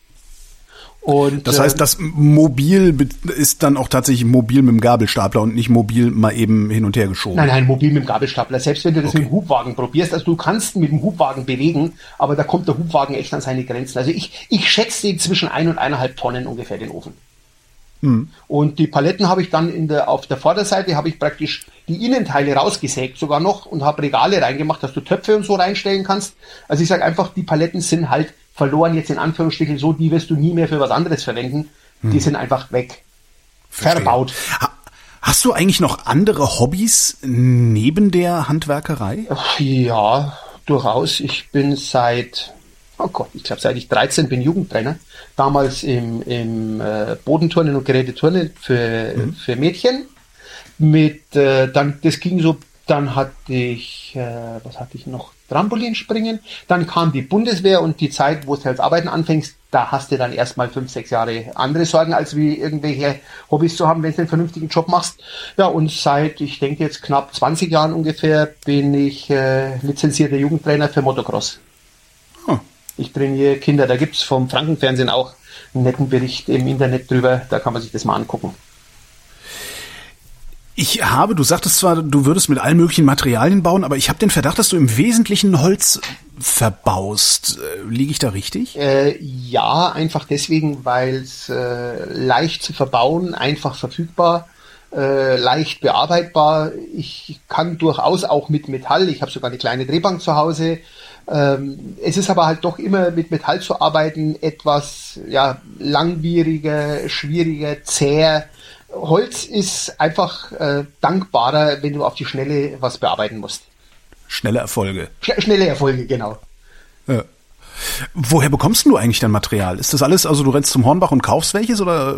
Und, das heißt, ähm, das Mobil ist dann auch tatsächlich mobil mit dem Gabelstapler und nicht mobil mal eben hin und her geschoben. Nein, nein, mobil mit dem Gabelstapler. Selbst wenn du das okay. mit dem Hubwagen probierst, also du kannst mit dem Hubwagen bewegen, aber da kommt der Hubwagen echt an seine Grenzen. Also ich, ich schätze zwischen ein und eineinhalb Tonnen ungefähr den Ofen. Hm. Und die Paletten habe ich dann in der, auf der Vorderseite habe ich praktisch die Innenteile rausgesägt sogar noch und habe Regale reingemacht, dass du Töpfe und so reinstellen kannst. Also ich sage einfach, die Paletten sind halt verloren jetzt in Anführungsstrichen so, die wirst du nie mehr für was anderes verwenden. Hm. Die sind einfach weg. Verstehe. Verbaut. Hast du eigentlich noch andere Hobbys neben der Handwerkerei? Ja, durchaus. Ich bin seit, oh Gott, ich glaube seit ich 13 bin Jugendtrainer. Damals im, im äh, Bodenturnen und Geräteturnen für, mhm. für Mädchen. Mit, äh, dann, das ging so, dann hatte ich, äh, was hatte ich noch? Trampolinspringen. Dann kam die Bundeswehr und die Zeit, wo du als Arbeiten anfängst, da hast du dann erstmal fünf, sechs Jahre andere Sorgen, als wie irgendwelche Hobbys zu haben, wenn du einen vernünftigen Job machst. Ja, und seit, ich denke jetzt knapp 20 Jahren ungefähr, bin ich äh, lizenzierter Jugendtrainer für Motocross. Hm. Ich trainiere Kinder, da gibt's vom Frankenfernsehen auch einen netten Bericht im Internet drüber, da kann man sich das mal angucken. Ich habe, du sagtest zwar, du würdest mit allen möglichen Materialien bauen, aber ich habe den Verdacht, dass du im Wesentlichen Holz verbaust. Äh, liege ich da richtig? Äh, ja, einfach deswegen, weil es äh, leicht zu verbauen, einfach verfügbar äh, leicht bearbeitbar. Ich kann durchaus auch mit Metall, ich habe sogar eine kleine Drehbank zu Hause. Ähm, es ist aber halt doch immer mit Metall zu arbeiten etwas ja, langwieriger, schwieriger, zäher. Holz ist einfach äh, dankbarer, wenn du auf die Schnelle was bearbeiten musst. Schnelle Erfolge. Sch schnelle Erfolge, genau. Ja. Woher bekommst du eigentlich dein Material? Ist das alles, also du rennst zum Hornbach und kaufst welches oder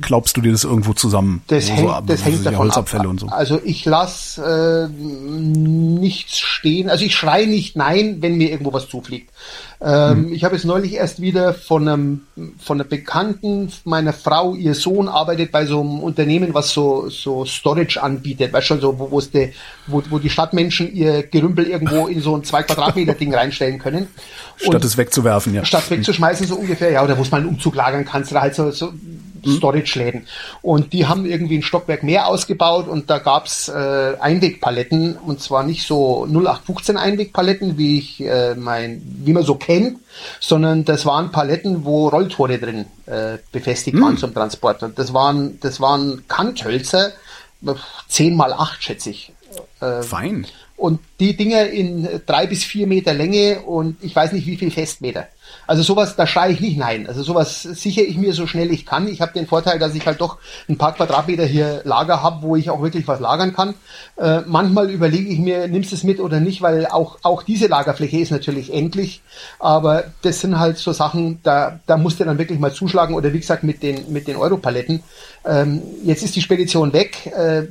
glaubst du dir das irgendwo zusammen? Das hängt, so, das hängt davon Holzabfälle ab. und so. Also ich lasse äh, nichts stehen. Also ich schreie nicht nein, wenn mir irgendwo was zufliegt. Ähm, hm. Ich habe jetzt neulich erst wieder von einem von einer Bekannten meiner Frau, ihr Sohn arbeitet bei so einem Unternehmen, was so so Storage anbietet, weißt schon so, wo, wo's de, wo, wo die Stadtmenschen ihr Gerümpel irgendwo in so ein zwei Quadratmeter Ding reinstellen können. Statt und es wegzuwerfen, ja. Statt wegzuschmeißen so ungefähr, ja, oder wo es mal einen Umzug lagern kannst, oder halt so, so Mhm. Storage-Läden. Und die haben irgendwie ein Stockwerk mehr ausgebaut und da gab's äh, Einwegpaletten und zwar nicht so 0815 Einwegpaletten, wie ich äh, mein, wie man so kennt, sondern das waren Paletten, wo Rolltore drin äh, befestigt mhm. waren zum Transport. Und das waren, das waren Kanthölzer, 10 mal 8 schätze ich. Äh, Fein. Und die Dinger in drei bis vier Meter Länge und ich weiß nicht wie viel Festmeter. Also sowas, da schreie ich nicht nein. Also sowas sichere ich mir so schnell ich kann. Ich habe den Vorteil, dass ich halt doch ein paar Quadratmeter hier Lager habe, wo ich auch wirklich was lagern kann. Äh, manchmal überlege ich mir, nimmst du es mit oder nicht, weil auch, auch diese Lagerfläche ist natürlich endlich. Aber das sind halt so Sachen, da, da musst du dann wirklich mal zuschlagen. Oder wie gesagt, mit den, mit den Europaletten. Ähm, jetzt ist die Spedition weg. Äh,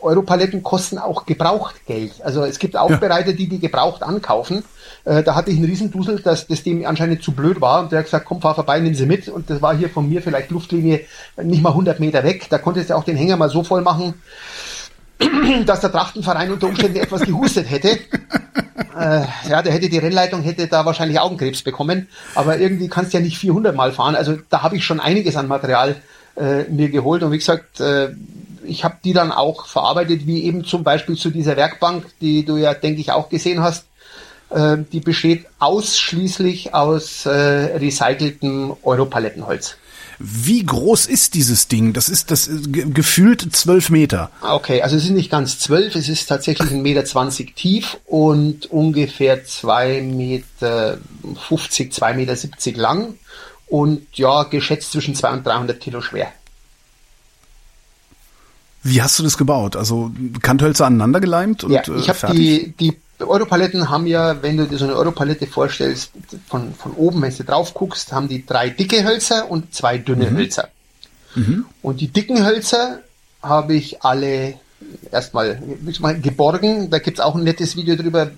Europaletten kosten auch Gebrauchtgeld. Also es gibt Aufbereiter, die die gebraucht ankaufen. Äh, da hatte ich einen Riesendusel, dass das dem anscheinend zu blöd war und der hat gesagt, komm, fahr vorbei, nimm sie mit und das war hier von mir vielleicht Luftlinie nicht mal 100 Meter weg. Da konntest du auch den Hänger mal so voll machen, dass der Trachtenverein unter Umständen etwas gehustet hätte. Äh, ja, der hätte die Rennleitung hätte da wahrscheinlich Augenkrebs bekommen, aber irgendwie kannst du ja nicht 400 Mal fahren. Also da habe ich schon einiges an Material äh, mir geholt und wie gesagt, äh, ich habe die dann auch verarbeitet, wie eben zum Beispiel zu dieser Werkbank, die du ja, denke ich, auch gesehen hast. Äh, die besteht ausschließlich aus äh, recyceltem Europalettenholz. Wie groß ist dieses Ding? Das ist das äh, gefühlt zwölf Meter. Okay, also es ist nicht ganz zwölf, es ist tatsächlich ein Meter zwanzig tief und ungefähr zwei Meter fünfzig, zwei Meter siebzig lang und ja, geschätzt zwischen zwei und 300 Kilo schwer. Wie hast du das gebaut? Also Kanthölzer aneinander geleimt und ja, ich habe die die Europaletten haben ja, wenn du dir so eine Europalette vorstellst, von, von oben, wenn du drauf guckst, haben die drei dicke Hölzer und zwei dünne mhm. Hölzer. Mhm. Und die dicken Hölzer habe ich alle erstmal geborgen. Da gibt es auch ein nettes Video drüber.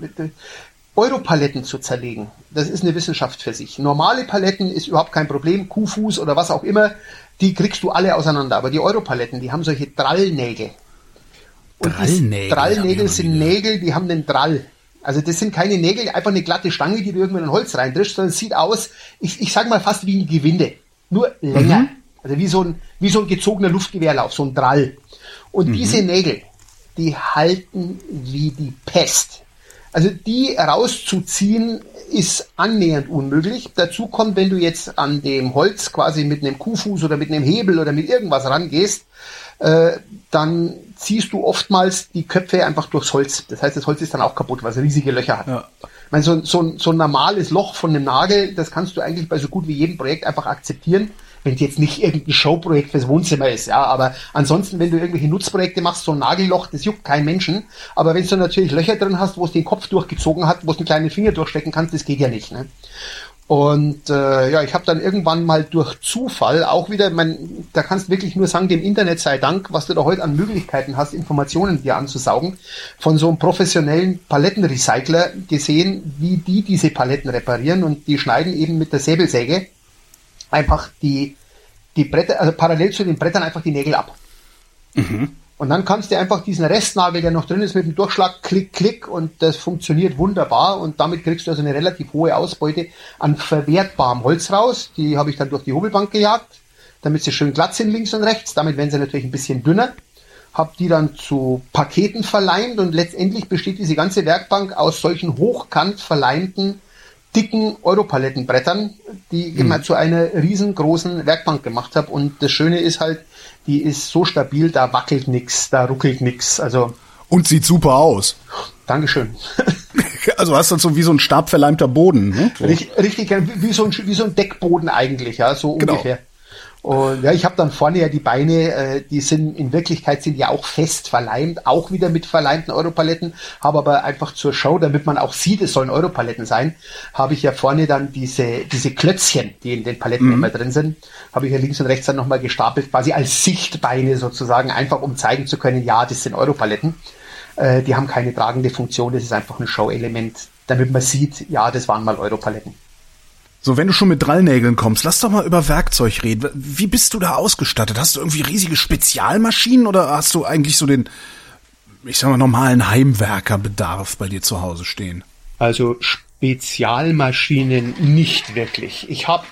Europaletten zu zerlegen, das ist eine Wissenschaft für sich. Normale Paletten ist überhaupt kein Problem, Kuhfuß oder was auch immer, die kriegst du alle auseinander. Aber die Europaletten, die haben solche Drallnägel. Und Drallnägel, Drallnägel sind Nägel, die haben den Drall. Also das sind keine Nägel, einfach eine glatte Stange, die du irgendwo in Holz reindrischst, sondern es sieht aus, ich, ich sag mal fast wie ein Gewinde, nur länger. Mhm. Also wie so, ein, wie so ein gezogener Luftgewehrlauf, so ein Drall. Und mhm. diese Nägel, die halten wie die Pest. Also die rauszuziehen ist annähernd unmöglich. Dazu kommt, wenn du jetzt an dem Holz quasi mit einem Kuhfuß oder mit einem Hebel oder mit irgendwas rangehst, äh, dann ziehst du oftmals die Köpfe einfach durchs Holz. Das heißt, das Holz ist dann auch kaputt, weil es riesige Löcher hat. Ja. Ich meine, so, so, so ein normales Loch von einem Nagel, das kannst du eigentlich bei so gut wie jedem Projekt einfach akzeptieren, wenn es jetzt nicht irgendein Showprojekt fürs Wohnzimmer ist, ja, aber ansonsten, wenn du irgendwelche Nutzprojekte machst, so ein Nagelloch, das juckt keinen Menschen, aber wenn du natürlich Löcher drin hast, wo es den Kopf durchgezogen hat, wo es einen kleinen Finger durchstecken kannst, das geht ja nicht, ne? Und äh, ja, ich habe dann irgendwann mal durch Zufall auch wieder, mein, da kannst du wirklich nur sagen, dem Internet sei Dank, was du da heute an Möglichkeiten hast, Informationen dir anzusaugen, von so einem professionellen Palettenrecycler gesehen, wie die diese Paletten reparieren und die schneiden eben mit der Säbelsäge einfach die, die Bretter, also parallel zu den Brettern einfach die Nägel ab. Mhm. Und dann kannst du einfach diesen Restnagel, der noch drin ist, mit dem Durchschlag klick, klick und das funktioniert wunderbar und damit kriegst du also eine relativ hohe Ausbeute an verwertbarem Holz raus. Die habe ich dann durch die Hobelbank gejagt, damit sie schön glatt sind links und rechts. Damit werden sie natürlich ein bisschen dünner. Hab die dann zu Paketen verleimt und letztendlich besteht diese ganze Werkbank aus solchen hochkant verleimten dicken Europalettenbrettern, die ich immer zu einer riesengroßen Werkbank gemacht habe. Und das Schöne ist halt, die ist so stabil, da wackelt nix, da ruckelt nix. Also Und sieht super aus. Dankeschön. Also hast du so wie so ein stabverleimter Boden. Ne? Richtig, richtig wie, so ein, wie so ein Deckboden eigentlich, ja, so Genau. ungefähr. Und ja, ich habe dann vorne ja die Beine, äh, die sind in Wirklichkeit sind ja auch fest verleimt, auch wieder mit verleimten Europaletten, habe aber einfach zur Show, damit man auch sieht, es sollen Europaletten sein, habe ich ja vorne dann diese, diese Klötzchen, die in den Paletten immer drin sind, habe ich ja links und rechts dann nochmal gestapelt, quasi als Sichtbeine sozusagen, einfach um zeigen zu können, ja, das sind Europaletten. Äh, die haben keine tragende Funktion, das ist einfach ein Show-Element, damit man sieht, ja, das waren mal Europaletten. So, wenn du schon mit Drallnägeln kommst, lass doch mal über Werkzeug reden. Wie bist du da ausgestattet? Hast du irgendwie riesige Spezialmaschinen oder hast du eigentlich so den, ich sag mal, normalen Heimwerkerbedarf bei dir zu Hause stehen? Also Spezialmaschinen nicht wirklich. Ich habe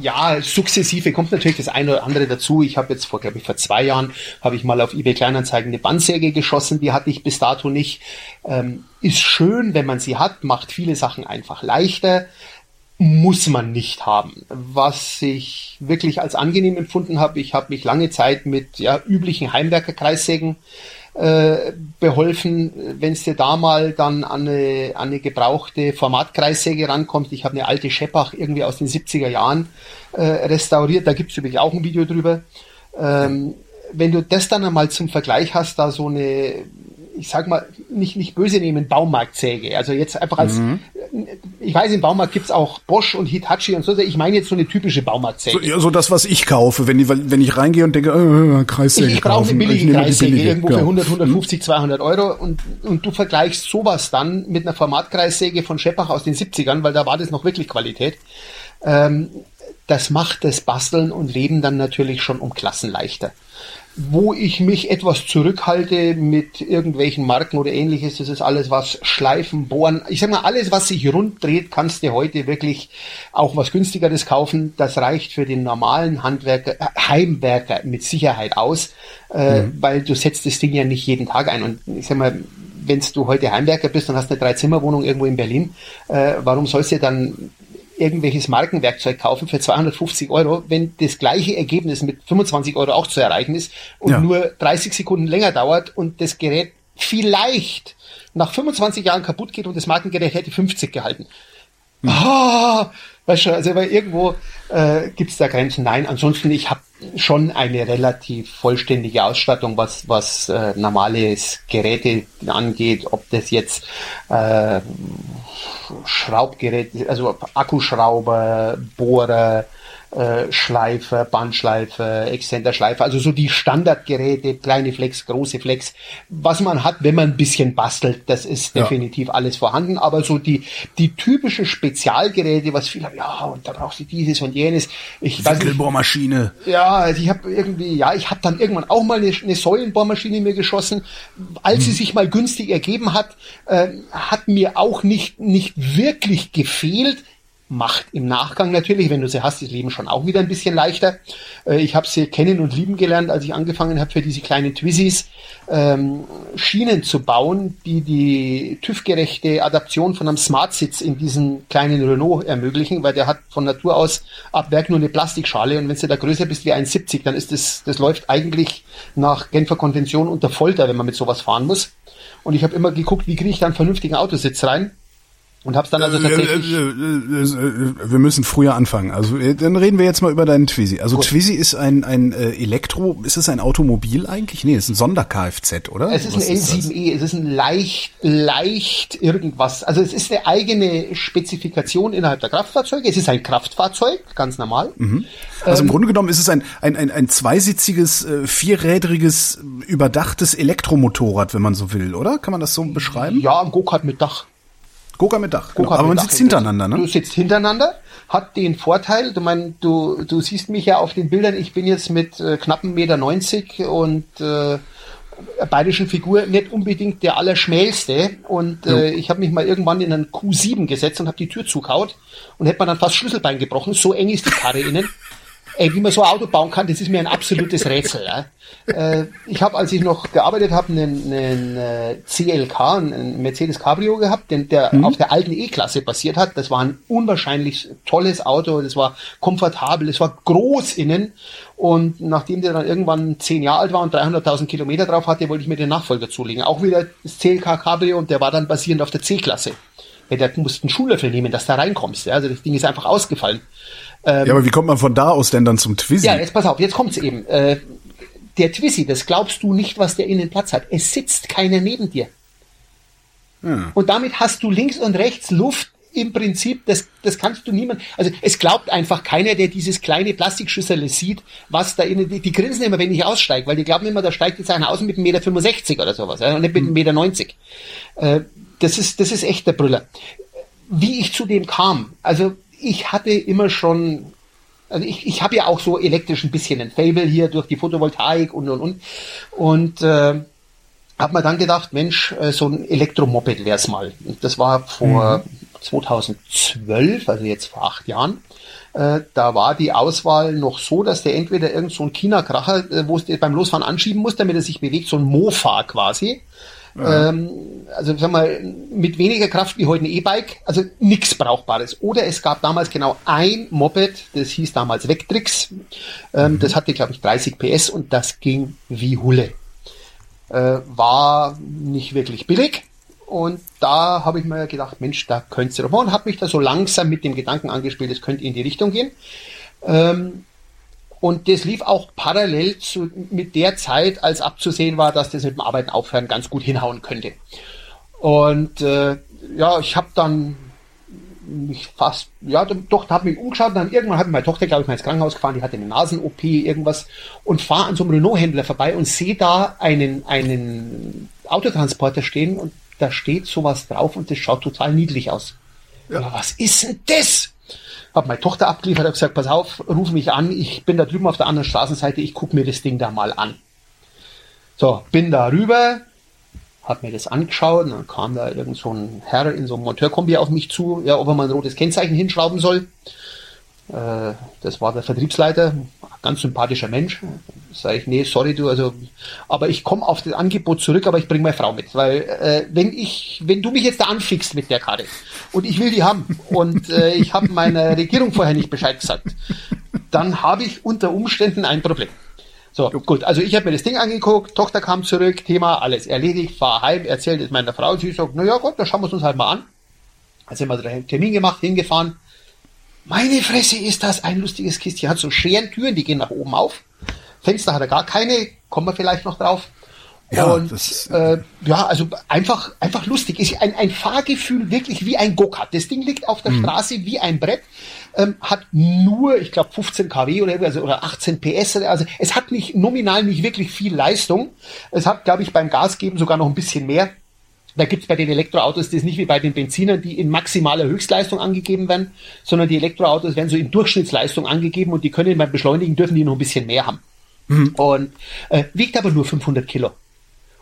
ja sukzessive kommt natürlich das eine oder andere dazu. Ich habe jetzt vor glaube ich vor zwei Jahren habe ich mal auf eBay Kleinanzeigen eine Bandsäge geschossen. Die hatte ich bis dato nicht. Ähm, ist schön, wenn man sie hat, macht viele Sachen einfach leichter. Muss man nicht haben. Was ich wirklich als angenehm empfunden habe, ich habe mich lange Zeit mit ja, üblichen Heimwerkerkreissägen äh, beholfen, wenn es dir da mal dann an eine, an eine gebrauchte Formatkreissäge rankommt. Ich habe eine alte Scheppach irgendwie aus den 70er Jahren äh, restauriert, da gibt es übrigens auch ein Video drüber. Ähm, wenn du das dann einmal zum Vergleich hast, da so eine, ich sag mal, nicht, nicht böse nehmen, Baumarktsäge. Also jetzt einfach als, ich weiß, im Baumarkt gibt's auch Bosch und Hitachi und so. Ich meine jetzt so eine typische Baumarktsäge. So, ja, so das, was ich kaufe, wenn, die, wenn ich reingehe und denke, äh, Kreissäge Ich, ich brauche eine billige Kreissäge, billige, irgendwo für genau. 100, 150, 200 Euro und, und du vergleichst sowas dann mit einer Formatkreissäge von Scheppach aus den 70ern, weil da war das noch wirklich Qualität. Ähm, das macht das Basteln und Leben dann natürlich schon um Klassen leichter. Wo ich mich etwas zurückhalte mit irgendwelchen Marken oder ähnliches, das ist alles was Schleifen, Bohren. Ich sag mal, alles was sich rund dreht, kannst du heute wirklich auch was günstigeres kaufen. Das reicht für den normalen Handwerker, äh, Heimwerker mit Sicherheit aus, äh, weil du setzt das Ding ja nicht jeden Tag ein. Und ich sag mal, wenn du heute Heimwerker bist und hast eine Dreizimmerwohnung irgendwo in Berlin, äh, warum sollst du dann irgendwelches Markenwerkzeug kaufen für 250 Euro, wenn das gleiche Ergebnis mit 25 Euro auch zu erreichen ist und Ja. nur 30 Sekunden länger dauert und das Gerät vielleicht nach 25 Jahren kaputt geht und das Markengerät hätte 50 gehalten. Ah, weißt du, also irgendwo äh, gibt es da Grenzen. Nein, ansonsten ich habe schon eine relativ vollständige Ausstattung, was was äh, normales Geräte angeht, ob das jetzt äh, Schraubgerät, also Akkuschrauber, Bohrer, äh, Schleifer, Bandschleifer, Exzenterschleifer, also so die Standardgeräte, kleine Flex, große Flex, was man hat, wenn man ein bisschen bastelt, das ist Ja. definitiv alles vorhanden, aber so die, die typischen Spezialgeräte, was viele haben, ja, und da brauchst du dieses und jenes, ich Wickelbohrmaschine. ja, also ich habe irgendwie, ja, ich habe dann irgendwann auch mal eine, eine Säulenbohrmaschine mir geschossen. Als sie sich mal günstig ergeben hat, äh, hat mir auch nicht, nicht wirklich gefehlt. Macht im Nachgang natürlich, wenn du sie hast, das Leben schon auch wieder ein bisschen leichter. Äh, ich habe sie kennen und lieben gelernt, als ich angefangen habe, für diese kleinen Twizzys ähm, Schienen zu bauen, die die TÜV-gerechte Adaption von einem Smart-Sitz in diesen kleinen Renault ermöglichen, weil der hat von Natur aus ab Werk nur eine Plastikschale und wenn du da größer bist wie 1,70, dann ist das, das läuft eigentlich nach Genfer Konvention unter Folter, wenn man mit sowas fahren muss. Und ich habe immer geguckt, wie kriege ich da einen vernünftigen Autositz rein und habe dann also tatsächlich... Äh, äh, äh, äh, Wir müssen früher anfangen. Also dann reden wir jetzt mal über deinen Twizy. Also Gut. Twizy ist ein ein Elektro, ist es ein Automobil eigentlich? Nee, es ist ein Sonder-Kfz, oder? Es ist Was ein das? L7E, es ist ein leicht, leicht irgendwas. Also es ist eine eigene Spezifikation innerhalb der Kraftfahrzeuge. Es ist ein Kraftfahrzeug, ganz normal. Also Ähm, im Grunde genommen ist es ein ein ein, ein zweisitziges, vierrädriges, überdachtes Elektromotorrad, wenn man so will, oder? Kann man das so beschreiben? Ja, ein Go-Kart mit Dach. Goka mit Dach. Genau. Go-Kart Aber man sitzt hintereinander, Du ne? sitzt hintereinander, hat den Vorteil, du mein, du, du siehst mich ja auf den Bildern, ich bin jetzt mit äh, knappen Meter 90 und äh, bayerischen Figur nicht unbedingt der Allerschmälste und äh, ich habe mich mal irgendwann in einen Q7 gesetzt und habe die Tür zugehaut und hätte mir dann fast Schlüsselbein gebrochen, so eng ist die Karre innen. ey, wie man so ein Auto bauen kann, das ist mir ein absolutes Rätsel. Ja. Äh, ich habe, als ich noch gearbeitet habe, einen, einen äh, CLK, einen Mercedes Cabrio gehabt, den, der mhm. auf der alten E-Klasse basiert hat. Das war ein unwahrscheinlich tolles Auto, das war komfortabel, es war groß innen. Und nachdem der dann irgendwann zehn Jahre alt war und 300.000 Kilometer drauf hatte, wollte ich mir den Nachfolger zulegen. Auch wieder das CLK Cabrio und der war dann basierend auf der C-Klasse. Ja, der musste einen Schullöffel nehmen, dass da reinkommst. Ja. Also das Ding ist einfach ausgefallen. Ähm, ja, aber wie kommt man von da aus denn dann zum Twizy? Ja, jetzt pass auf, jetzt kommt's eben. Äh, der Twizy, das glaubst du nicht, was der innen Platz hat. Es sitzt keiner neben dir. Hm. Und damit hast du links und rechts Luft im Prinzip, das, das kannst du niemand, also es glaubt einfach keiner, der dieses kleine Plastikschüssel sieht, was da innen, die, die grinsen immer, wenn ich aussteige, weil die glauben immer, da steigt jetzt einer aus mit 1,65 Meter oder sowas, ja, und nicht mit 1,90 Meter. Äh, das ist, das ist echt der Brüller. Wie ich zu dem kam, also ich hatte immer schon, also ich, ich habe ja auch so elektrisch ein bisschen ein Fable hier durch die Photovoltaik und und und und äh, habe mir dann gedacht, Mensch, äh, so ein Elektromoped wär's mal. Und das war vor mhm. 2012, also jetzt vor acht Jahren. Äh, da war die Auswahl noch so, dass der entweder irgend so ein China-Kracher, äh, wo es beim Losfahren anschieben muss, damit er sich bewegt, so ein Mofa quasi. Ja. Ähm, also sagen wir mit weniger Kraft wie heute ein E-Bike, also nichts Brauchbares. Oder es gab damals genau ein Moped, das hieß damals Vectrix, ähm, mhm. das hatte glaube ich 30 PS und das ging wie Hulle. Äh, war nicht wirklich billig. Und da habe ich mir gedacht, Mensch, da könnte es doch mal und habe mich da so langsam mit dem Gedanken angespielt, es könnte in die Richtung gehen. Ähm, und das lief auch parallel zu, mit der Zeit, als abzusehen war, dass das mit dem Arbeiten aufhören ganz gut hinhauen könnte. Und äh, ja, ich habe dann mich fast, ja, doch, habe mich umgeschaut, dann irgendwann hat meine Tochter, glaube ich, mal ins Krankenhaus gefahren, die hatte eine Nasen-OP, irgendwas, und fahre an so einem Renault-Händler vorbei und sehe da einen, einen Autotransporter stehen und da steht sowas drauf und das schaut total niedlich aus. Ja. Aber was ist denn das? Habe meine Tochter abgeliefert, habe gesagt, pass auf, ruf mich an, ich bin da drüben auf der anderen Straßenseite, ich gucke mir das Ding da mal an. So, bin da rüber, habe mir das angeschaut und dann kam da irgend so ein Herr in so einem Monteurkombi auf mich zu, ja, ob er mal ein rotes Kennzeichen hinschrauben soll. Äh, das war der Vertriebsleiter, ganz sympathischer Mensch. Sag ich, nee, sorry du, also, aber ich komme auf das Angebot zurück, aber ich bringe meine Frau mit, weil äh, wenn ich, wenn du mich jetzt da anfickst mit der Karte und ich will die haben und äh, ich habe meiner Regierung vorher nicht Bescheid gesagt, dann habe ich unter Umständen ein Problem. So, gut, also ich habe mir das Ding angeguckt, Tochter kam zurück, Thema alles erledigt, fahr heim, erzählt es meiner Frau, sie sagt, na ja gut, dann schauen wir es uns halt mal an. Also haben wir einen Termin gemacht, hingefahren, meine Fresse ist das ein lustiges Kistchen. Hat so Scherentüren, die gehen nach oben auf. Fenster hat er gar keine, kommen wir vielleicht noch drauf. Ja, und das, äh, ja, also einfach, einfach lustig. Ist ein, ein Fahrgefühl wirklich wie ein Go-Kart. Das Ding liegt auf der mhm. Straße wie ein Brett, ähm, hat nur, ich glaube, 15 kW oder, also, oder 18 PS. Also es hat nicht nominal nicht wirklich viel Leistung. Es hat, glaube ich, beim Gasgeben sogar noch ein bisschen mehr. Da gibt es bei den Elektroautos das nicht wie bei den Benzinern, die in maximaler Höchstleistung angegeben werden, sondern die Elektroautos werden so in Durchschnittsleistung angegeben und die können beim Beschleunigen dürfen die noch ein bisschen mehr haben. Mhm. Und äh, wiegt aber nur 500 Kilo.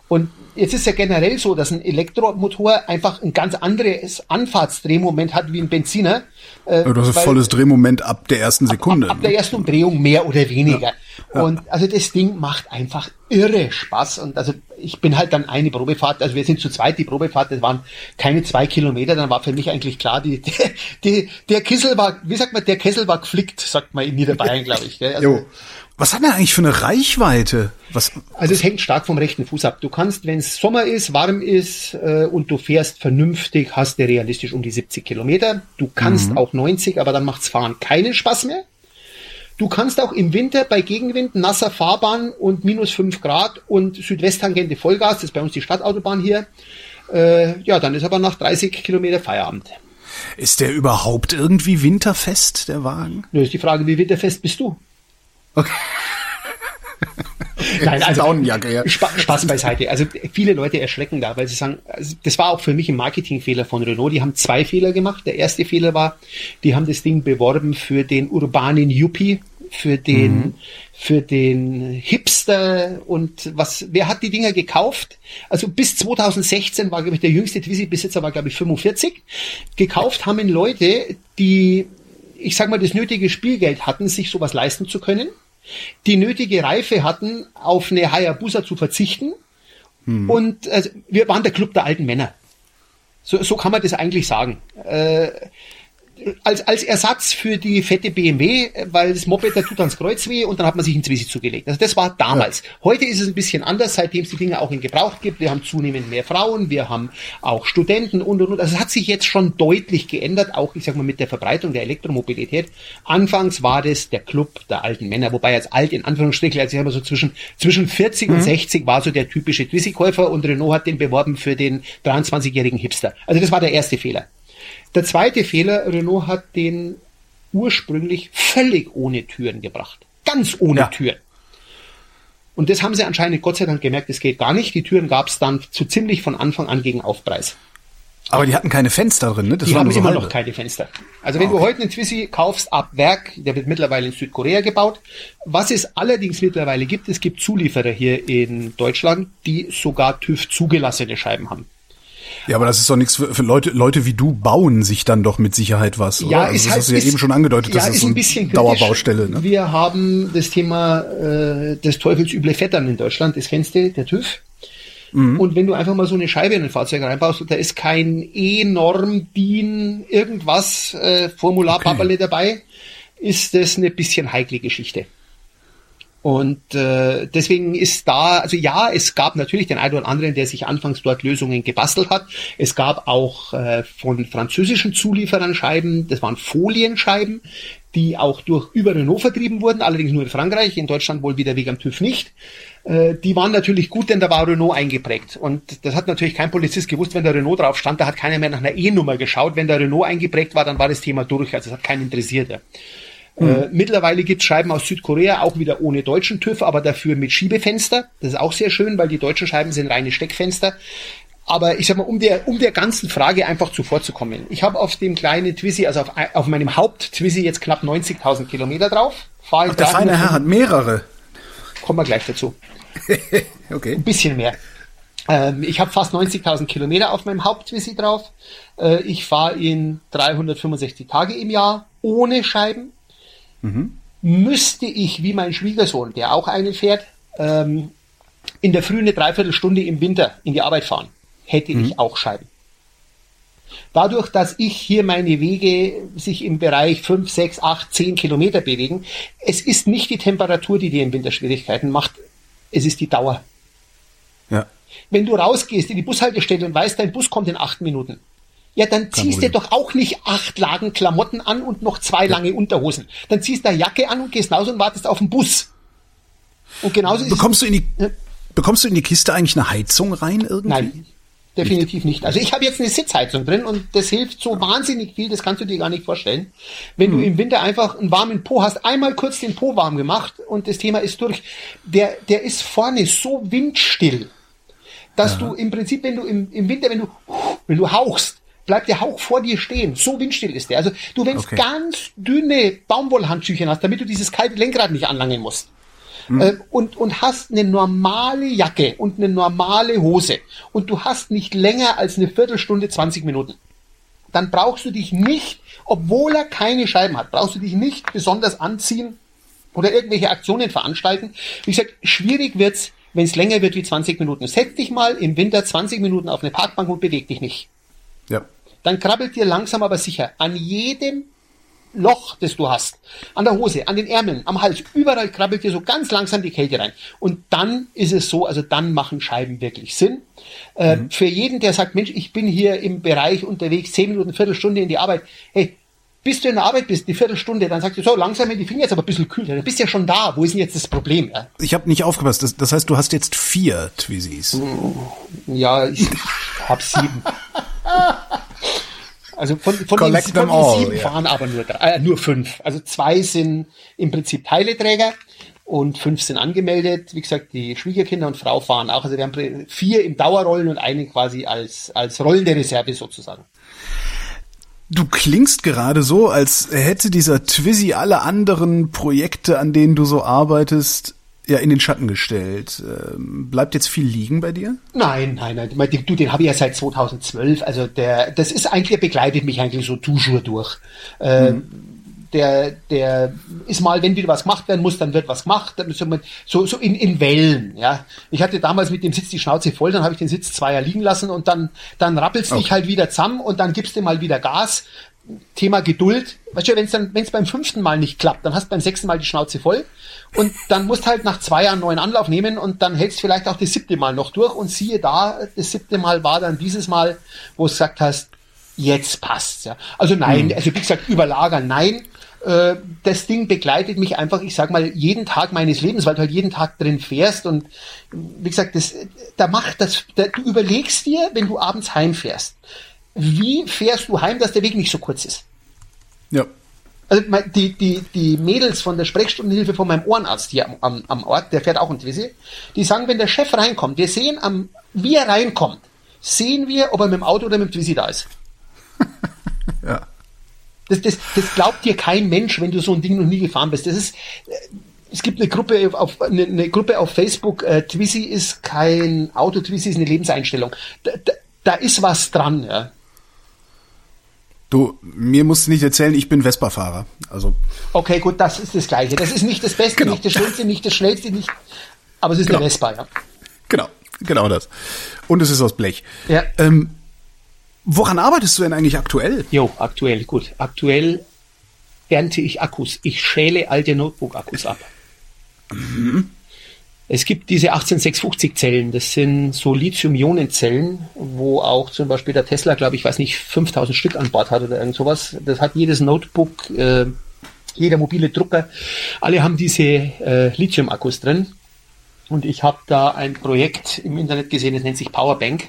Und jetzt ist ja generell so, dass ein Elektromotor einfach ein ganz anderes Anfahrtsdrehmoment hat wie ein Benziner. Äh, du hast ein volles Drehmoment ab der ersten Sekunde. Ab, ab, ab der ersten Umdrehung mehr oder weniger. Ja. Ja. Und also das Ding macht einfach irre Spaß. Und also ich bin halt dann eine Probefahrt, also wir sind zu zweit, die Probefahrt, das waren keine zwei Kilometer, dann war für mich eigentlich klar, die, die, die der Kessel war, wie sagt man, der Kessel war geflickt, sagt man in Niederbayern, glaube ich. Also, jo. Was hat man eigentlich für eine Reichweite? Was? Also es hängt stark vom rechten Fuß ab. Du kannst, wenn es Sommer ist, warm ist äh, und du fährst vernünftig, hast du realistisch um die 70 Kilometer. Du kannst mhm. auch 90, aber dann macht's Fahren keinen Spaß mehr. Du kannst auch im Winter bei Gegenwind, nasser Fahrbahn und minus 5 Grad und Südwesttangente Vollgas, das ist bei uns die Stadtautobahn hier, äh, ja, dann ist aber nach 30 Kilometer Feierabend. Ist der überhaupt irgendwie winterfest, der Wagen? Nur ist die Frage, wie winterfest bist du? Okay. Nein, also ja. Spaß beiseite. Also viele Leute erschrecken da, weil sie sagen, also das war auch für mich ein Marketingfehler von Renault. Die haben zwei Fehler gemacht. Der erste Fehler war, die haben das Ding beworben für den urbanen Yuppie, für den, mhm. für den Hipster und was, wer hat die Dinger gekauft? Also bis 2016 war, glaube ich, der jüngste Twizy-Besitzer war, glaube ich, 45. Gekauft haben ihn Leute, die ich sag mal, das nötige Spielgeld hatten, sich sowas leisten zu können, die nötige Reife hatten, auf eine Hayabusa zu verzichten. Hm. Und also, wir waren der Club der alten Männer. So, so kann man das eigentlich sagen. Äh, als, als Ersatz für die fette BMW, weil das Moped, da tut ans Kreuz weh und dann hat man sich ein Zwissi zugelegt. Also das war damals. Ja. Heute ist es ein bisschen anders, seitdem es die Dinge auch in Gebrauch gibt. Wir haben zunehmend mehr Frauen, wir haben auch Studenten und und und. Also es hat sich jetzt schon deutlich geändert, auch ich sag mal mit der Verbreitung der Elektromobilität. Anfangs war das der Club der alten Männer, wobei als alt in Anführungsstrichen, also ich habe so zwischen, zwischen 40 mhm. und 60 war so der typische Twissi-Käufer und Renault hat den beworben für den 23-jährigen Hipster. Also das war der erste Fehler. Der zweite Fehler, Renault hat den ursprünglich völlig ohne Türen gebracht. Ganz ohne ja. Türen. Und das haben sie anscheinend Gott sei Dank gemerkt, es geht gar nicht. Die Türen gab es dann zu ziemlich von Anfang an gegen Aufpreis. Aber die hatten keine Fenster drin, ne? Das die haben so immer halbe. noch keine Fenster. Also wenn okay. du heute einen Twizy kaufst ab Werk, der wird mittlerweile in Südkorea gebaut. Was es allerdings mittlerweile gibt, es gibt Zulieferer hier in Deutschland, die sogar TÜV zugelassene Scheiben haben. Ja, aber das ist doch nichts für, für, Leute, Leute wie du bauen sich dann doch mit Sicherheit was, oder? Ja, also ist das halt, hast du ja ist, eben schon angedeutet, ja, das ist, ein bisschen Dauerbaustelle. Ne? Wir haben das Thema äh, des Teufels üble Vettern in Deutschland, das kennst du, der TÜV. Mhm. Und wenn du einfach mal so eine Scheibe in ein Fahrzeug reinbaust und da ist kein E-Norm, DIN, irgendwas, äh, Formular okay. dabei, ist das eine bisschen heikle Geschichte. Und äh, deswegen ist da, also ja, es gab natürlich den einen oder anderen, der sich anfangs dort Lösungen gebastelt hat. Es gab auch äh, von französischen Zulieferern Scheiben, das waren Folienscheiben, die auch durch über Renault vertrieben wurden, allerdings nur in Frankreich, in Deutschland wohl wieder wegen am TÜV nicht. Äh, die waren natürlich gut, denn da war Renault eingeprägt. Und das hat natürlich kein Polizist gewusst, wenn der Renault drauf stand, da hat keiner mehr nach einer E-Nummer geschaut. Wenn der Renault eingeprägt war, dann war das Thema durch, also es hat keinen interessiert. Ja. Mhm. Äh, mittlerweile gibt es Scheiben aus Südkorea, auch wieder ohne deutschen TÜV, aber dafür mit Schiebefenster. Das ist auch sehr schön, weil die deutschen Scheiben sind reine Steckfenster. Aber ich sag mal, um der, um der ganzen Frage einfach zuvorzukommen. Ich habe auf dem kleinen Twizy, also auf, auf meinem Haupt-Twizy jetzt knapp 90.000 Kilometer drauf. Fahr Ach, der feine Herr hat mehrere. Kommen wir gleich dazu. okay. Ein bisschen mehr. Ähm, ich habe fast 90.000 Kilometer auf meinem Haupt-Twizy drauf. Äh, ich fahre ihn 365 Tage im Jahr ohne Scheiben mhm. müsste ich, wie mein Schwiegersohn, der auch einen fährt, ähm, in der Früh eine Dreiviertelstunde im Winter in die Arbeit fahren, hätte mhm. ich auch Scheiben. Dadurch, dass ich hier meine Wege sich im Bereich 5, 6, 8, 10 Kilometer bewegen, es ist nicht die Temperatur, die dir im Winter Schwierigkeiten macht, es ist die Dauer. Ja. Wenn du rausgehst in die Bushaltestelle und weißt, dein Bus kommt in acht Minuten, ja, dann ziehst du doch auch nicht acht Lagen Klamotten an und noch zwei lange Unterhosen. Dann ziehst du eine Jacke an und gehst raus und wartest auf den Bus. Und genauso bekommst du in die ja. bekommst du in die Kiste eigentlich eine Heizung rein irgendwie? Nein. Definitiv nicht. Also ich habe jetzt eine Sitzheizung drin und das hilft so wahnsinnig viel, das kannst du dir gar nicht vorstellen. Wenn hm. du im Winter einfach einen warmen Po hast, einmal kurz den Po warm gemacht und das Thema ist durch. Der, der ist vorne so windstill, dass ja. du im Prinzip, wenn du im, im Winter, wenn du, wenn du hauchst, bleibt der Hauch vor dir stehen. So windstill ist der. Also du, wenn okay. ganz dünne Baumwollhandschüchen hast, damit du dieses kalte Lenkrad nicht anlangen musst. Hm. Äh, und, und hast eine normale Jacke und eine normale Hose und du hast nicht länger als eine Viertelstunde, 20 Minuten, dann brauchst du dich nicht, obwohl er keine Scheiben hat, brauchst du dich nicht besonders anziehen oder irgendwelche Aktionen veranstalten. Wie gesagt, schwierig wird's, wenn es länger wird wie 20 Minuten. Setz dich mal im Winter 20 Minuten auf eine Parkbank und beweg dich nicht. Ja dann krabbelt dir langsam aber sicher an jedem Loch, das du hast, an der Hose, an den Ärmeln, am Hals, überall krabbelt dir so ganz langsam die Kälte rein. Und dann ist es so, also dann machen Scheiben wirklich Sinn. Äh, mhm. Für jeden, der sagt, Mensch, ich bin hier im Bereich unterwegs, zehn Minuten, Viertelstunde in die Arbeit. Hey, bis du in der Arbeit bist, die Viertelstunde, dann sagst du so, langsam, die Finger jetzt aber ein bisschen kühl, dann bist du ja schon da. Wo ist denn jetzt das Problem? Ja? Ich habe nicht aufgepasst. Das, das, heißt, du hast jetzt vier Twizzys. Ja, ich habe sieben. Also von, von Collect den, von den all, sieben yeah. fahren aber nur, drei, äh, nur fünf. Also zwei sind im Prinzip Teileträger und fünf sind angemeldet. Wie gesagt, die Schwiegerkinder und Frau fahren auch. Also wir haben vier im Dauerrollen und einen quasi als, als rollende Reserve sozusagen. Du klingst gerade so, als hätte dieser Twizzy alle anderen Projekte, an denen du so arbeitest, ja in den Schatten gestellt. Ähm, bleibt jetzt viel liegen bei dir? Nein, nein, nein. Du, den habe ich ja seit 2012. Also der, das ist eigentlich, der begleitet mich eigentlich so toujours durch. Äh, mhm. der, der ist mal, wenn wieder was gemacht werden muss, dann wird was gemacht, so, so in, in Wellen, ja. Ich hatte damals mit dem Sitz die Schnauze voll, dann habe ich den Sitz zweier liegen lassen und dann, dann rappelst okay. dich halt wieder zusammen und dann gibst du mal wieder Gas. Thema Geduld. Weißt du, wenn es dann, wenn es beim fünften Mal nicht klappt, dann hast du beim sechsten Mal die Schnauze voll und dann musst halt nach zwei Jahren neuen Anlauf nehmen und dann hältst vielleicht auch das siebte Mal noch durch und siehe da, das siebte Mal war dann dieses Mal, wo du gesagt hast, jetzt passt's, ja. Also nein, mhm. also wie gesagt, überlagern, nein. Äh, das Ding begleitet mich einfach, ich sag mal, jeden Tag meines Lebens, weil du halt jeden Tag drin fährst und wie gesagt, das, da macht das, da, du überlegst dir, wenn du abends heimfährst, wie fährst du heim, dass der Weg nicht so kurz ist? Ja. Also die, die, die Mädels von der Sprechstundenhilfe von meinem Ohrenarzt hier am, am, am Ort, der fährt auch in Twisi, die sagen, wenn der Chef reinkommt, wir sehen, am, wie er reinkommt, sehen wir, ob er mit dem Auto oder mit dem Twisi da ist. ja. Das, das, das glaubt dir kein Mensch, wenn du so ein Ding noch nie gefahren bist. Das ist, äh, es gibt eine Gruppe auf, eine, eine Gruppe auf Facebook, äh, Twizy ist kein Auto, Twizy ist eine Lebenseinstellung. Da, da, da ist was dran, ja. Du, mir musst du nicht erzählen, ich bin Vespa-Fahrer. Also. Okay, gut, das ist das Gleiche. Das ist nicht das Beste, genau. nicht das Schönste, nicht das Schnellste, nicht, aber es ist genau. eine Vespa, ja. Genau, genau das. Und es ist aus Blech. Ja. Ähm, woran arbeitest du denn eigentlich aktuell? Jo, aktuell, gut. Aktuell ernte ich Akkus. Ich schäle alte Notebook-Akkus ab. Mhm. Es gibt diese 18650 Zellen, das sind so Lithium-Ionen-Zellen, wo auch zum Beispiel der Tesla, glaube ich, weiß nicht, 5000 Stück an Bord hat oder irgend sowas. Das hat jedes Notebook, äh, jeder mobile Drucker, alle haben diese äh, Lithium-Akkus drin. Und ich habe da ein Projekt im Internet gesehen, das nennt sich Powerbank.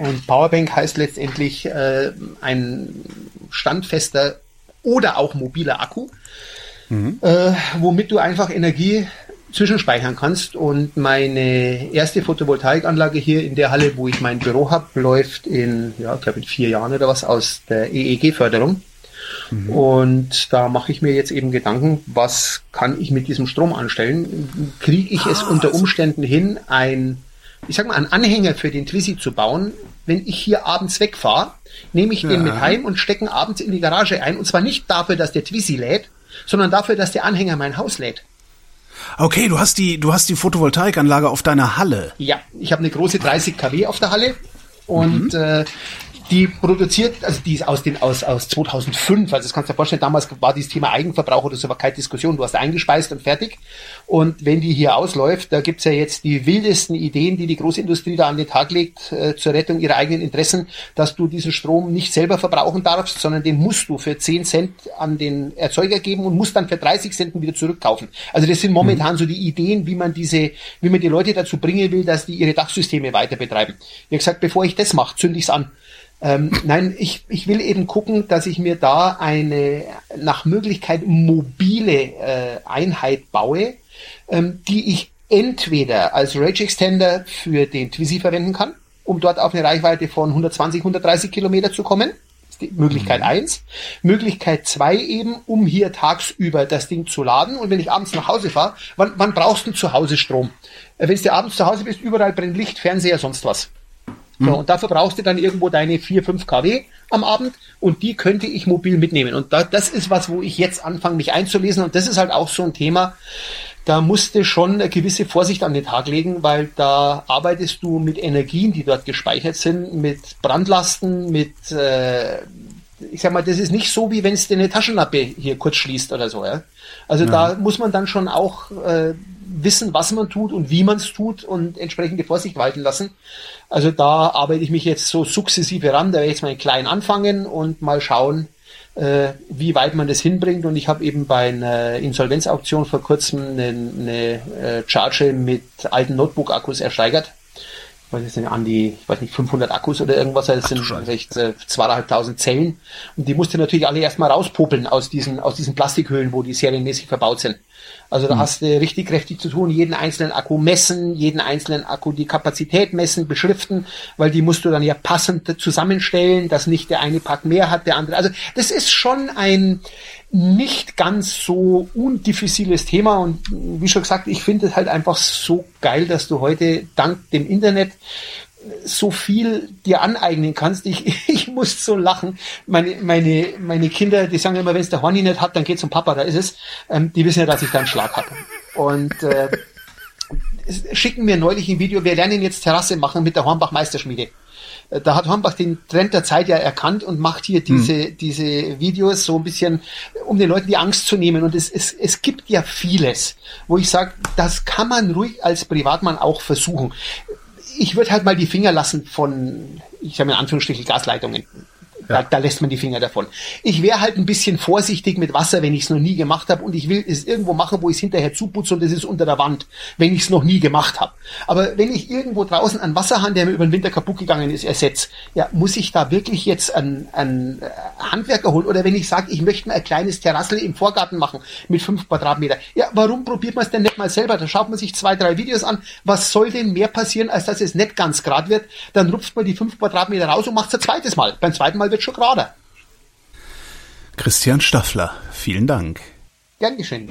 Und Powerbank heißt letztendlich äh, ein standfester oder auch mobiler Akku, mhm. äh, womit du einfach Energie zwischenspeichern kannst. Und meine erste Photovoltaikanlage hier in der Halle, wo ich mein Büro habe, läuft in, ja, ich glaube in vier Jahren oder was aus der EEG-Förderung. Mhm. Und da mache ich mir jetzt eben Gedanken, was kann ich mit diesem Strom anstellen? Kriege ich es ah, unter Umständen hin, ein, ich sag mal, einen Anhänger für den Twizy zu bauen? Wenn ich hier abends wegfahre, nehme ich ja. den mit heim und stecken abends in die Garage ein. Und zwar nicht dafür, dass der Twizy lädt, sondern dafür, dass der Anhänger mein Haus lädt. Okay, du hast die, du hast die Photovoltaikanlage auf deiner Halle. Ja, ich habe eine große 30 kW auf der Halle und mhm. äh, die produziert, also die ist aus den aus aus 2005, also das kannst du dir vorstellen, damals war dieses Thema Eigenverbrauch oder so war keine Diskussion, du hast eingespeist und fertig. Und wenn die hier ausläuft, da gibt's ja jetzt die wildesten Ideen, die die Großindustrie da an den Tag legt äh, zur Rettung ihrer eigenen Interessen, dass du diesen Strom nicht selber verbrauchen darfst, sondern den musst du für 10 Cent an den Erzeuger geben und musst dann für 30 Cent wieder zurückkaufen. Also das sind momentan mhm. so die Ideen, wie man diese, wie man die Leute dazu bringen will, dass die ihre Dachsysteme weiter betreiben. Wie gesagt, bevor ich das mache, zünde ich's an. Ähm, nein, ich, ich will eben gucken, dass ich mir da eine nach Möglichkeit mobile äh, Einheit baue, ähm, die ich entweder als Rage Extender für den Twizy verwenden kann, um dort auf eine Reichweite von 120, 130 Kilometer zu kommen. Möglichkeit mhm. eins. Möglichkeit zwei eben, um hier tagsüber das Ding zu laden. Und wenn ich abends nach Hause fahre, wann, wann brauchst du zu Hause Strom? Äh, wenn du abends zu Hause bist, überall brennt Licht, Fernseher, sonst was. So, mhm. und dafür brauchst du dann irgendwo deine 4, 5 kW am Abend und die könnte ich mobil mitnehmen. Und da, das ist was, wo ich jetzt anfange, mich einzulesen. Und das ist halt auch so ein Thema, da musste schon eine gewisse Vorsicht an den Tag legen, weil da arbeitest du mit Energien, die dort gespeichert sind, mit Brandlasten, mit, äh, ich sag mal, das ist nicht so, wie wenn es dir eine Taschenlampe hier kurz schließt oder so. Ja? Also ja. da muss man dann schon auch äh, wissen, was man tut und wie man es tut und entsprechende Vorsicht walten lassen. Also da arbeite ich mich jetzt so sukzessive ran. Da werde ich jetzt mal klein anfangen und mal schauen, äh, wie weit man das hinbringt. Und ich habe eben bei einer Insolvenzauktion vor kurzem eine, eine äh, Charge mit alten Notebook-Akkus ersteigert. Ich weiß nicht, an die, ich weiß nicht, 500 Akkus oder irgendwas, das Ach, sind vielleicht äh, zweieinhalbtausend Zellen. Und die musste natürlich alle erstmal rauspopeln aus diesen, aus diesen Plastikhüllen, wo die serienmäßig verbaut sind. Also da mhm. hast du richtig kräftig zu tun, jeden einzelnen Akku messen, jeden einzelnen Akku die Kapazität messen, beschriften, weil die musst du dann ja passend zusammenstellen, dass nicht der eine Pack mehr hat, der andere. Also das ist schon ein nicht ganz so undiffiziles Thema und wie schon gesagt, ich finde es halt einfach so geil, dass du heute dank dem Internet so viel dir aneignen kannst. Ich, ich muss so lachen. Meine, meine, meine Kinder, die sagen immer, wenn es der Horny nicht hat, dann geht zum Papa, da ist es. Ähm, die wissen ja, dass ich da einen Schlag habe. Und äh, schicken mir neulich ein Video, wir lernen jetzt Terrasse machen mit der Hornbach Meisterschmiede. Äh, da hat Hornbach den Trend der Zeit ja erkannt und macht hier diese, hm. diese Videos so ein bisschen, um den Leuten die Angst zu nehmen. Und es, es, es gibt ja vieles, wo ich sage, das kann man ruhig als Privatmann auch versuchen. Ich würde halt mal die Finger lassen von, ich sage mal in Anführungsstrichen, Gasleitungen. Da, da lässt man die Finger davon. Ich wäre halt ein bisschen vorsichtig mit Wasser, wenn ich es noch nie gemacht habe und ich will es irgendwo machen, wo ich es hinterher zuputze und das ist unter der Wand, wenn ich es noch nie gemacht habe. Aber wenn ich irgendwo draußen einen Wasserhahn, der mir über den Winter kaputt gegangen ist, ersetze, ja, muss ich da wirklich jetzt einen, einen äh, Handwerker holen? Oder wenn ich sage, ich möchte mir ein kleines Terrassel im Vorgarten machen mit fünf Quadratmeter, ja, warum probiert man es denn nicht mal selber? Da schaut man sich zwei, drei Videos an. Was soll denn mehr passieren, als dass es nicht ganz grad wird? Dann rupft man die fünf Quadratmeter raus und macht es ein zweites Mal. Beim zweiten Mal wird wird schon gerade. Christian Staffler, vielen Dank. Gern geschehen.